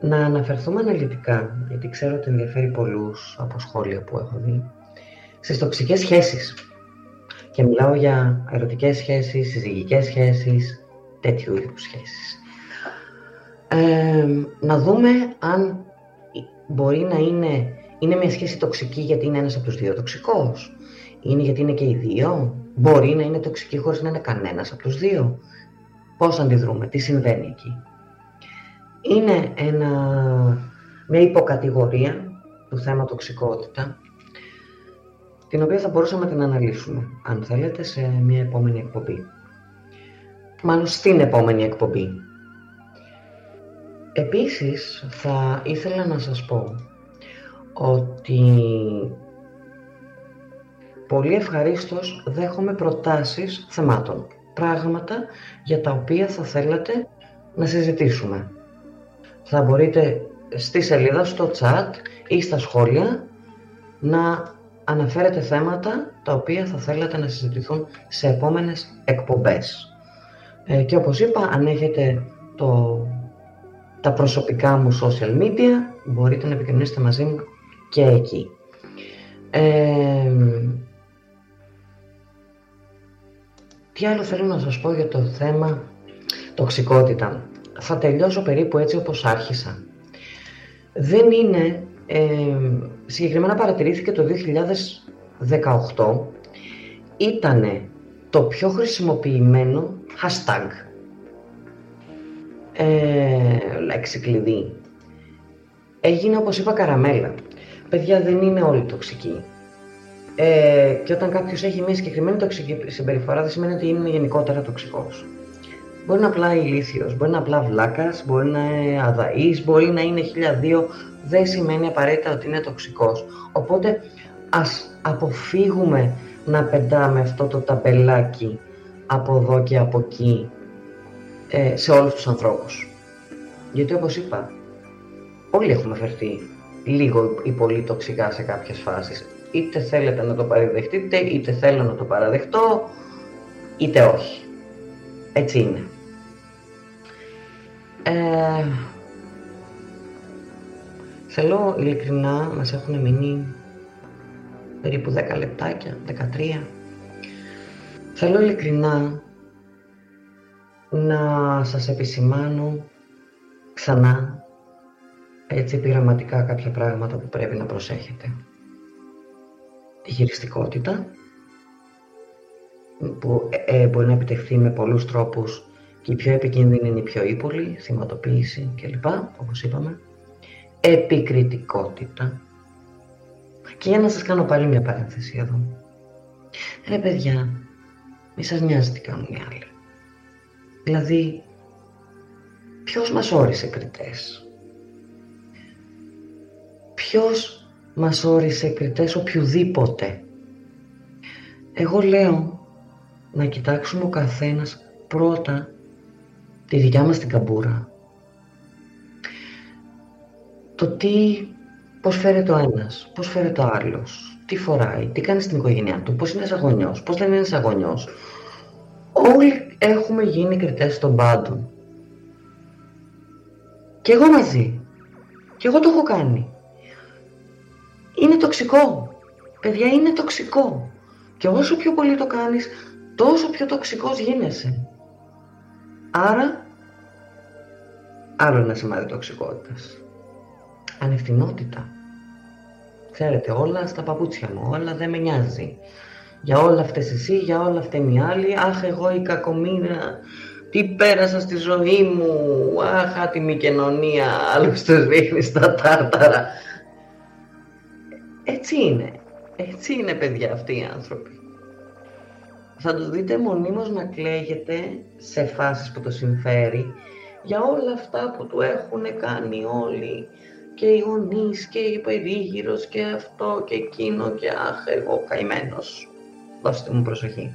να αναφερθούμε αναλυτικά, γιατί ξέρω ότι ενδιαφέρει πολλούς από σχόλια που έχω δει, στις τοξικές σχέσεις. Και μιλάω για ερωτικές σχέσεις, συζυγικές σχέσεις, τέτοιου είδους σχέσεις. Ε, να δούμε αν μπορεί να είναι, είναι μια σχέση τοξική γιατί είναι ένας από τους δύο τοξικός. Είναι γιατί είναι και οι δύο. Μπορεί να είναι τοξική χωρίς να είναι κανένας από τους δύο. Πώς αντιδρούμε, τι συμβαίνει εκεί. Είναι ένα, μια υποκατηγορία του θέμα τοξικότητα, την οποία θα μπορούσαμε να την αναλύσουμε, αν θέλετε, σε μια επόμενη εκπομπή. Μάλλον στην επόμενη εκπομπή. Επίσης, θα ήθελα να σας πω ότι πολύ ευχαρίστως δέχομαι προτάσεις θεμάτων, πράγματα για τα οποία θα θέλατε να συζητήσουμε. Θα μπορείτε στη σελίδα, στο chat ή στα σχόλια να αναφέρετε θέματα τα οποία θα θέλατε να συζητηθούν σε επόμενες εκπομπές. Ε, και όπως είπα, αν έχετε το, τα προσωπικά μου social media, μπορείτε να επικοινωνήσετε μαζί μου και εκεί. Ε, τι άλλο θέλω να σας πω για το θέμα τοξικότητα. Θα τελειώσω περίπου έτσι όπως άρχισα. Δεν είναι, ε, συγκεκριμένα παρατηρήθηκε το 2018, ήτανε το πιο χρησιμοποιημένο hashtag. Ε, λέξη κλειδί. Έγινε όπως είπα καραμέλα. Παιδιά δεν είναι όλοι τοξικοί. Ε, και όταν κάποιος έχει μια συγκεκριμένη τοξική συμπεριφορά, δεν σημαίνει ότι είναι γενικότερα τοξικός. Μπορεί να είναι απλά ηλίθιος, μπορεί να είναι απλά βλάκας, μπορεί να είναι αδαής, μπορεί να είναι χιλιαδίο. Δεν σημαίνει απαραίτητα ότι είναι τοξικός. Οπότε ας αποφύγουμε να πετάμε αυτό το ταμπελάκι από εδώ και από εκεί ε, σε όλους τους ανθρώπους. Γιατί όπως είπα, όλοι έχουμε φερθεί λίγο ή πολύ τοξικά σε κάποιες φάσεις είτε θέλετε να το παραδεχτείτε, είτε θέλω να το παραδεχτώ, είτε όχι. Έτσι είναι. Ε, θέλω ειλικρινά, μας έχουν μείνει περίπου 10 λεπτάκια, 13. Θέλω ειλικρινά να σας επισημάνω ξανά έτσι πειραματικά κάποια πράγματα που πρέπει να προσέχετε τη χειριστικότητα που ε, μπορεί να επιτευχθεί με πολλούς τρόπους και η πιο επικίνδυνη είναι η πιο ύπολη, θυματοποίηση κλπ. όπως είπαμε. Επικριτικότητα. Και για να σας κάνω πάλι μια παρένθεση εδώ. Ρε παιδιά, μη σας νοιάζει τι κάνουν οι άλλοι. Δηλαδή, ποιος μας όρισε κριτές; Ποιος μας όρισε κριτές οποιοδήποτε. Εγώ λέω να κοιτάξουμε ο καθένας πρώτα τη δικιά μας την καμπούρα. Το τι, πώς φέρεται ο ένας, πώς φέρεται ο άλλος, τι φοράει, τι κάνει στην οικογένειά του, πώς είναι σαγωνιός, πώς δεν είναι σαγωνιός. Όλοι έχουμε γίνει κριτές των πάντων. Και εγώ μαζί. Και εγώ το έχω κάνει. Είναι τοξικό. Παιδιά, είναι τοξικό. Και όσο πιο πολύ το κάνεις, τόσο πιο τοξικός γίνεσαι. Άρα, άλλο ένα σημάδι τοξικότητας. Ανευθυνότητα. Ξέρετε, όλα στα παπούτσια μου, όλα δεν με νοιάζει. Για όλα αυτές εσύ, για όλα αυτά οι άλλοι, αχ εγώ η κακομήρα, τι πέρασα στη ζωή μου, αχ άτιμη κοινωνία, άλλους τους ρίχνει στα τάρταρα. Έτσι είναι. Έτσι είναι παιδιά αυτοί οι άνθρωποι. Θα το δείτε μονίμως να κλαίγεται σε φάσεις που το συμφέρει για όλα αυτά που του έχουν κάνει όλοι και οι γονείς και η περίγυρος και αυτό και εκείνο και αχ εγώ καημένος. Δώστε μου προσοχή.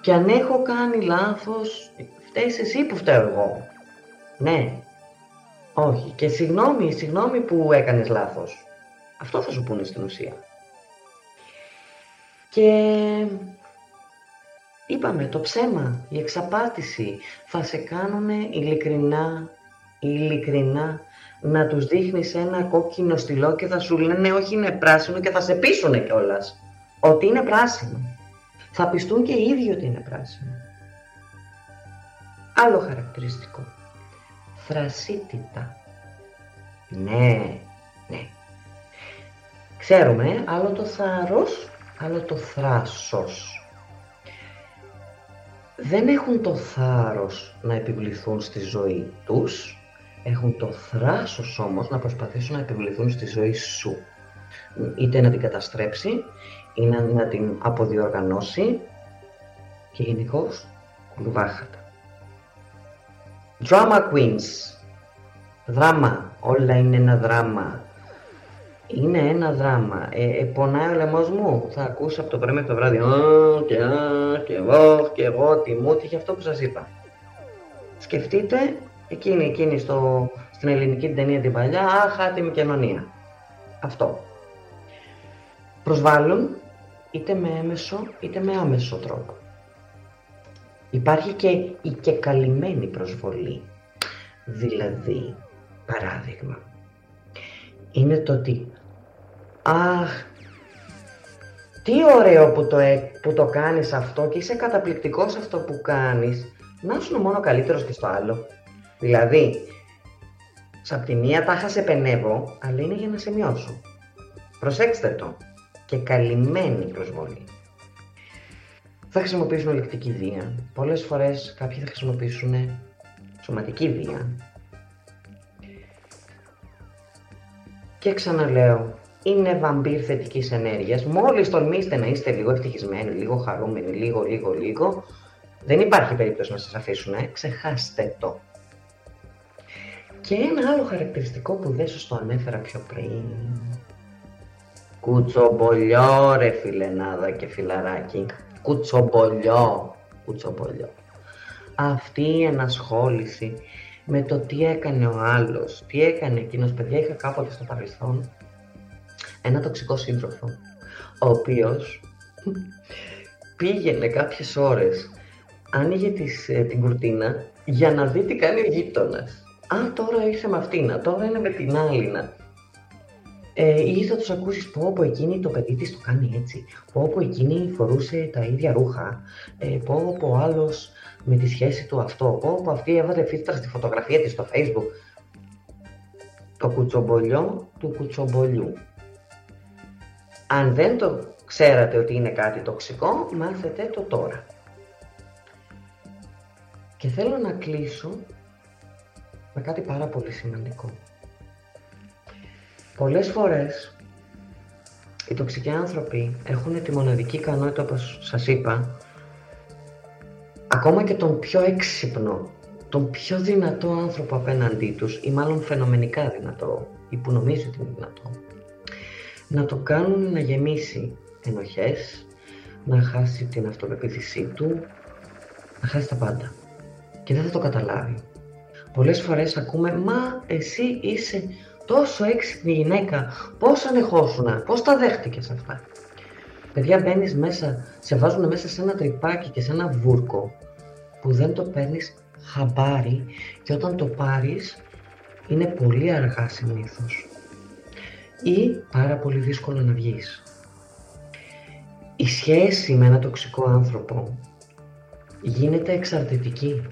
Και αν έχω κάνει λάθος, φταίεις εσύ που φταίω εγώ. Ναι. Όχι. Και συγγνώμη, συγγνώμη που έκανες λάθος. Αυτό θα σου πούνε στην ουσία. Και είπαμε, το ψέμα, η εξαπάτηση θα σε κάνουν ειλικρινά, ειλικρινά να τους δείχνεις ένα κόκκινο στυλό και θα σου λένε όχι είναι πράσινο και θα σε πείσουνε κιόλας ότι είναι πράσινο. Θα πιστούν και οι ίδιοι ότι είναι πράσινο. Άλλο χαρακτηριστικό. Θρασίτητα. Ναι, ναι. Ξέρουμε, άλλο το θάρρος, άλλο το θράσος. Δεν έχουν το θάρρος να επιβληθούν στη ζωή τους, έχουν το θράσος όμως να προσπαθήσουν να επιβληθούν στη ζωή σου. Είτε να την καταστρέψει, ή να την αποδιοργανώσει και γενικώς κουλουβάχατα. Drama Queens. Δράμα. Όλα είναι ένα δράμα. Είναι ένα δράμα. Ε, ε, πονάει ο λαιμός μου. Θα ακούσει από το πρωί μέχρι το βράδυ. Α, και α, και εγώ, και εγώ, τι μου, και αυτό που σας είπα. Σκεφτείτε εκείνη, εκείνη στο, στην ελληνική ταινία την παλιά, αχ, άτιμη κοινωνία. Αυτό. Προσβάλλουν είτε με έμεσο είτε με άμεσο τρόπο. Υπάρχει και η και καλυμμένη προσβολή. Δηλαδή, παράδειγμα, είναι το ότι «Αχ, τι ωραίο που το, που το κάνεις αυτό και είσαι καταπληκτικός αυτό που κάνεις, να σου μόνο καλύτερος και στο άλλο». Δηλαδή, σ' τη μία τάχα σε πενεύω, αλλά είναι για να σε μειώσω. Προσέξτε το. Και καλυμμένη προσβολή θα χρησιμοποιήσουν ολεκτική βία. Πολλές φορές κάποιοι θα χρησιμοποιήσουν σωματική βία. Και ξαναλέω, είναι βαμπύρ θετικής ενέργειας. Μόλις τολμήσετε να είστε λίγο ευτυχισμένοι, λίγο χαρούμενοι, λίγο, λίγο, λίγο, δεν υπάρχει περίπτωση να σας αφήσουν, ε. ξεχάστε το. Και ένα άλλο χαρακτηριστικό που δεν σας το ανέφερα πιο πριν. Κουτσομπολιό ρε φιλενάδα και φιλαράκι κουτσομπολιό, κουτσομπολιό. Αυτή η ενασχόληση με το τι έκανε ο άλλος, τι έκανε εκείνος, παιδιά είχα κάποτε στο παρελθόν ένα τοξικό σύντροφο, ο οποίος πήγαινε κάποιες ώρες, άνοιγε τις, ε, την κουρτίνα για να δει τι κάνει ο γείτονας. Α, τώρα ήρθε με αυτήν, τώρα είναι με την άλλη. Ε, ή θα τους ακούσεις πω πω εκείνη το παιδί της το κάνει έτσι, πω πω εκείνη φορούσε τα ίδια ρούχα, ε, πω πω ο άλλος με τη σχέση του αυτό, πω πω αυτή έβαλε φίλτρα στη φωτογραφία της στο facebook. Το κουτσομπολιό του κουτσομπολιού. Αν δεν το ξέρατε ότι είναι κάτι τοξικό, μάθετε το τώρα. Και θέλω να κλείσω με κάτι πάρα πολύ σημαντικό. Πολλές φορές οι τοξικοί άνθρωποι έχουν τη μοναδική ικανότητα, όπως σας είπα, ακόμα και τον πιο έξυπνο, τον πιο δυνατό άνθρωπο απέναντί τους, ή μάλλον φαινομενικά δυνατό, ή που νομίζει ότι είναι δυνατό, να το κάνουν να γεμίσει ενοχές, να χάσει την αυτοπεποίθησή του, να χάσει τα πάντα. Και δεν θα το καταλάβει. Πολλές φορές ακούμε «Μα εσύ είσαι τόσο έξυπνη γυναίκα, πώς ανεχόσουνα, πώς τα δέχτηκες αυτά. Παιδιά μπαίνεις μέσα, σε βάζουν μέσα σε ένα τρυπάκι και σε ένα βούρκο που δεν το παίρνεις χαμπάρι και όταν το πάρεις είναι πολύ αργά συνήθως. Ή πάρα πολύ δύσκολο να βγεις. Η σχέση με ένα τοξικό άνθρωπο γίνεται εξαρτητική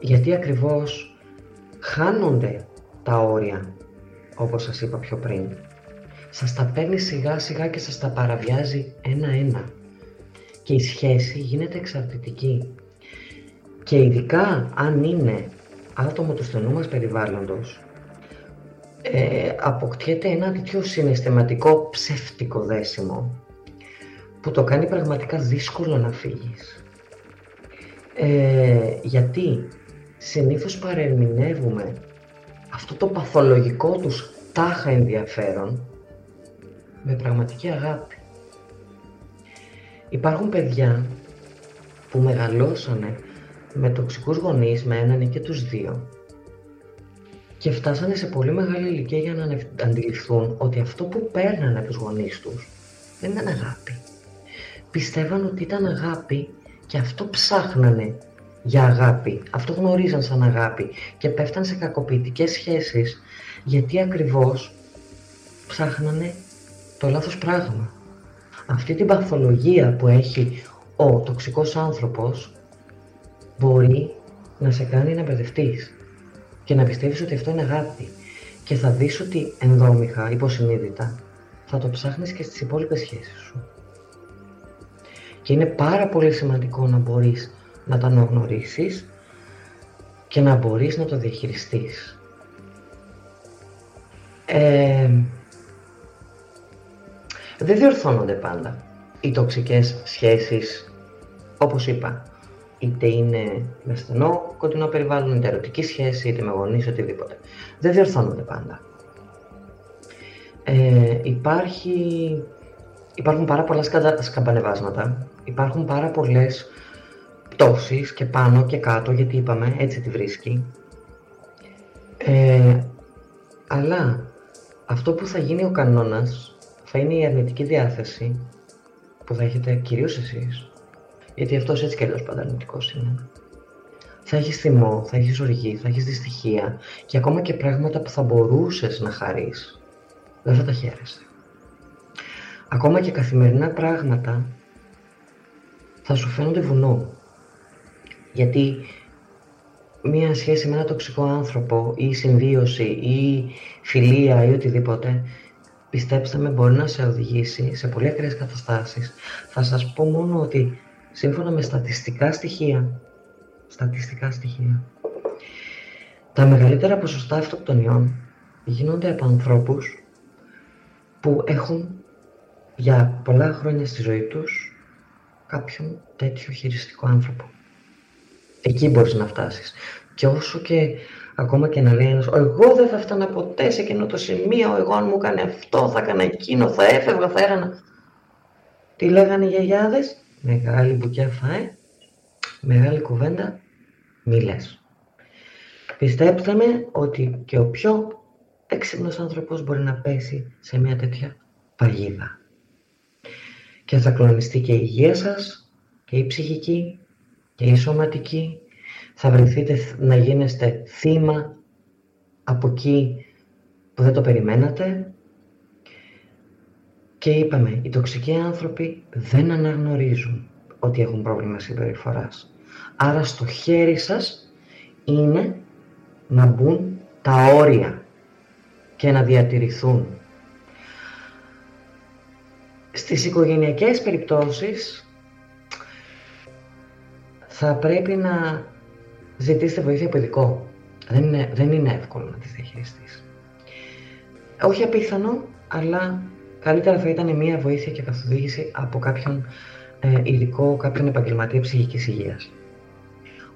γιατί ακριβώς χάνονται τα όρια, όπως σας είπα πιο πριν. Σας τα παίρνει σιγά σιγά και σας τα παραβιάζει ένα-ένα. Και η σχέση γίνεται εξαρτητική. Και ειδικά αν είναι άτομο του στενού μας περιβάλλοντος, ε, αποκτιέται ένα τέτοιο συναισθηματικό ψεύτικο δέσιμο που το κάνει πραγματικά δύσκολο να φύγεις. Ε, γιατί συνήθως παρερμηνεύουμε αυτό το παθολογικό τους τάχα ενδιαφέρον με πραγματική αγάπη. Υπάρχουν παιδιά που μεγαλώσανε με τοξικούς γονείς, με έναν ή και τους δύο και φτάσανε σε πολύ μεγάλη ηλικία για να αντιληφθούν ότι αυτό που παίρνανε από τους γονείς τους δεν ήταν αγάπη. Πιστεύαν ότι ήταν αγάπη και αυτό ψάχνανε για αγάπη. Αυτό γνωρίζαν σαν αγάπη και πέφταν σε κακοποιητικές σχέσεις γιατί ακριβώς ψάχνανε το λάθος πράγμα. Αυτή την παθολογία που έχει ο τοξικός άνθρωπος μπορεί να σε κάνει να μπερδευτείς και να πιστεύεις ότι αυτό είναι αγάπη και θα δεις ότι ενδόμηχα, υποσυνείδητα, θα το ψάχνεις και στις υπόλοιπες σχέσεις σου. Και είναι πάρα πολύ σημαντικό να μπορείς να τα αναγνωρίσεις και να μπορείς να το διαχειριστείς. Ε, δεν διορθώνονται πάντα οι τοξικές σχέσεις, όπως είπα, είτε είναι με στενό κοντινό περιβάλλον, είτε ερωτική σχέση, είτε με γονείς, οτιδήποτε. Δεν διορθώνονται πάντα. Ε, υπάρχει, υπάρχουν πάρα πολλά σκαμπανεβάσματα, υπάρχουν πάρα πολλές πτώσεις και πάνω και κάτω, γιατί είπαμε, έτσι τη βρίσκει. Ε, αλλά αυτό που θα γίνει ο κανόνας θα είναι η αρνητική διάθεση που θα έχετε κυρίως εσείς, γιατί αυτός έτσι κι αλλιώς πάντα αρνητικός είναι. Θα έχεις θυμό, θα έχεις οργή, θα έχεις δυστυχία και ακόμα και πράγματα που θα μπορούσες να χαρείς, δεν θα τα χαίρεσαι. Ακόμα και καθημερινά πράγματα θα σου φαίνονται βουνό. Γιατί μία σχέση με ένα τοξικό άνθρωπο ή συμβίωση ή φιλία ή οτιδήποτε πιστέψτε με μπορεί να σε οδηγήσει σε πολύ ακραίες καταστάσεις. Θα σας πω μόνο ότι σύμφωνα με στατιστικά στοιχεία, στατιστικά στοιχεία, τα μεγαλύτερα ποσοστά αυτοκτονιών γίνονται από ανθρώπους που έχουν για πολλά χρόνια στη ζωή τους κάποιον τέτοιο χειριστικό άνθρωπο. Εκεί μπορείς να φτάσεις. Και όσο και ακόμα και να λέει ένας, εγώ δεν θα φτάνα ποτέ σε εκείνο το σημείο, εγώ αν μου έκανε αυτό, θα έκανα εκείνο, θα έφευγα, θα έρανα. Τι λέγανε οι γιαγιάδες, μεγάλη μπουκιά φάε, μεγάλη κουβέντα, μη λες. Πιστέψτε με ότι και ο πιο έξυπνος άνθρωπος μπορεί να πέσει σε μια τέτοια παγίδα. Και θα κλονιστεί και η υγεία σας, και η ψυχική, και η σωματική, θα βρεθείτε να γίνεστε θύμα από εκεί που δεν το περιμένατε και είπαμε, οι τοξικοί άνθρωποι δεν αναγνωρίζουν ότι έχουν πρόβλημα συμπεριφοράς. Άρα στο χέρι σας είναι να μπουν τα όρια και να διατηρηθούν. Στις οικογενειακές περιπτώσεις θα πρέπει να ζητήστε βοήθεια από ειδικό. Δεν είναι, δεν είναι εύκολο να τη διαχειριστείς. Όχι απίθανο, αλλά καλύτερα θα ήταν μια βοήθεια και καθοδήγηση από κάποιον ε, ειδικό, κάποιον επαγγελματία ψυχικής υγείας.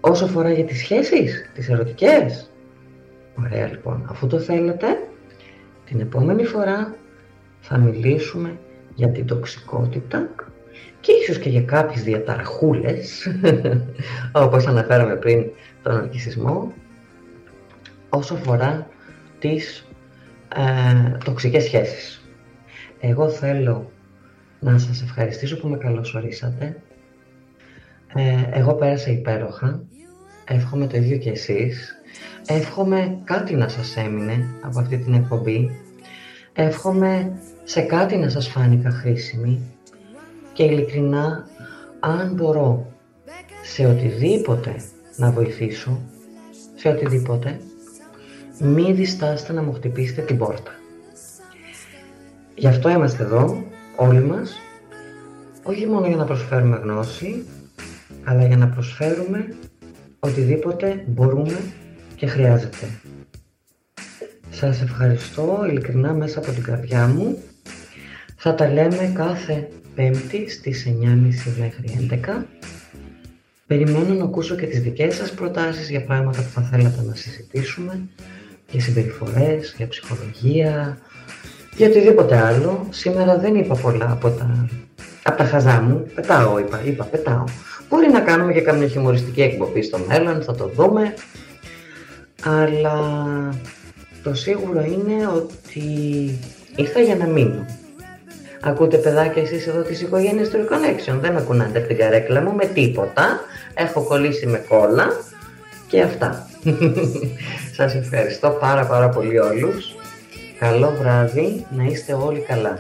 Όσο αφορά για τις σχέσεις, τις ερωτικές, ωραία λοιπόν, αφού το θέλετε, την επόμενη φορά θα μιλήσουμε για την τοξικότητα και ίσως και για κάποιες διαταραχούλες, όπως αναφέραμε πριν τον ορκισμό, όσο αφορά τις ε, τοξικές σχέσεις. Εγώ θέλω να σας ευχαριστήσω που με καλωσορίσατε. Ε, εγώ πέρασα υπέροχα. Εύχομαι το ίδιο και εσείς. Εύχομαι κάτι να σας έμεινε από αυτή την εκπομπή. Εύχομαι σε κάτι να σας φάνηκα χρήσιμη και ειλικρινά αν μπορώ σε οτιδήποτε να βοηθήσω, σε οτιδήποτε, μη διστάσετε να μου χτυπήσετε την πόρτα. Γι' αυτό είμαστε εδώ, όλοι μας, όχι μόνο για να προσφέρουμε γνώση, αλλά για να προσφέρουμε οτιδήποτε μπορούμε και χρειάζεται. Σας ευχαριστώ ειλικρινά μέσα από την καρδιά μου. Θα τα λέμε κάθε Πέμπτη στις 9.30 μέχρι 11. Περιμένω να ακούσω και τις δικές σας προτάσεις για πράγματα που θα θέλατε να συζητήσουμε, για συμπεριφορές, για ψυχολογία, για οτιδήποτε άλλο. Σήμερα δεν είπα πολλά από τα, από τα χαζά μου. Πετάω, είπα, είπα, πετάω. Μπορεί να κάνουμε και καμιά χιουμοριστική εκπομπή στο μέλλον, θα το δούμε. Αλλά το σίγουρο είναι ότι ήρθα για να μείνω. Ακούτε παιδάκια εσείς εδώ της οικογένειας του Reconnection. Δεν με κουνάτε από την καρέκλα μου με τίποτα. Έχω κολλήσει με κόλλα και αυτά. Σας ευχαριστώ πάρα πάρα πολύ όλους. Καλό βράδυ, να είστε όλοι καλά.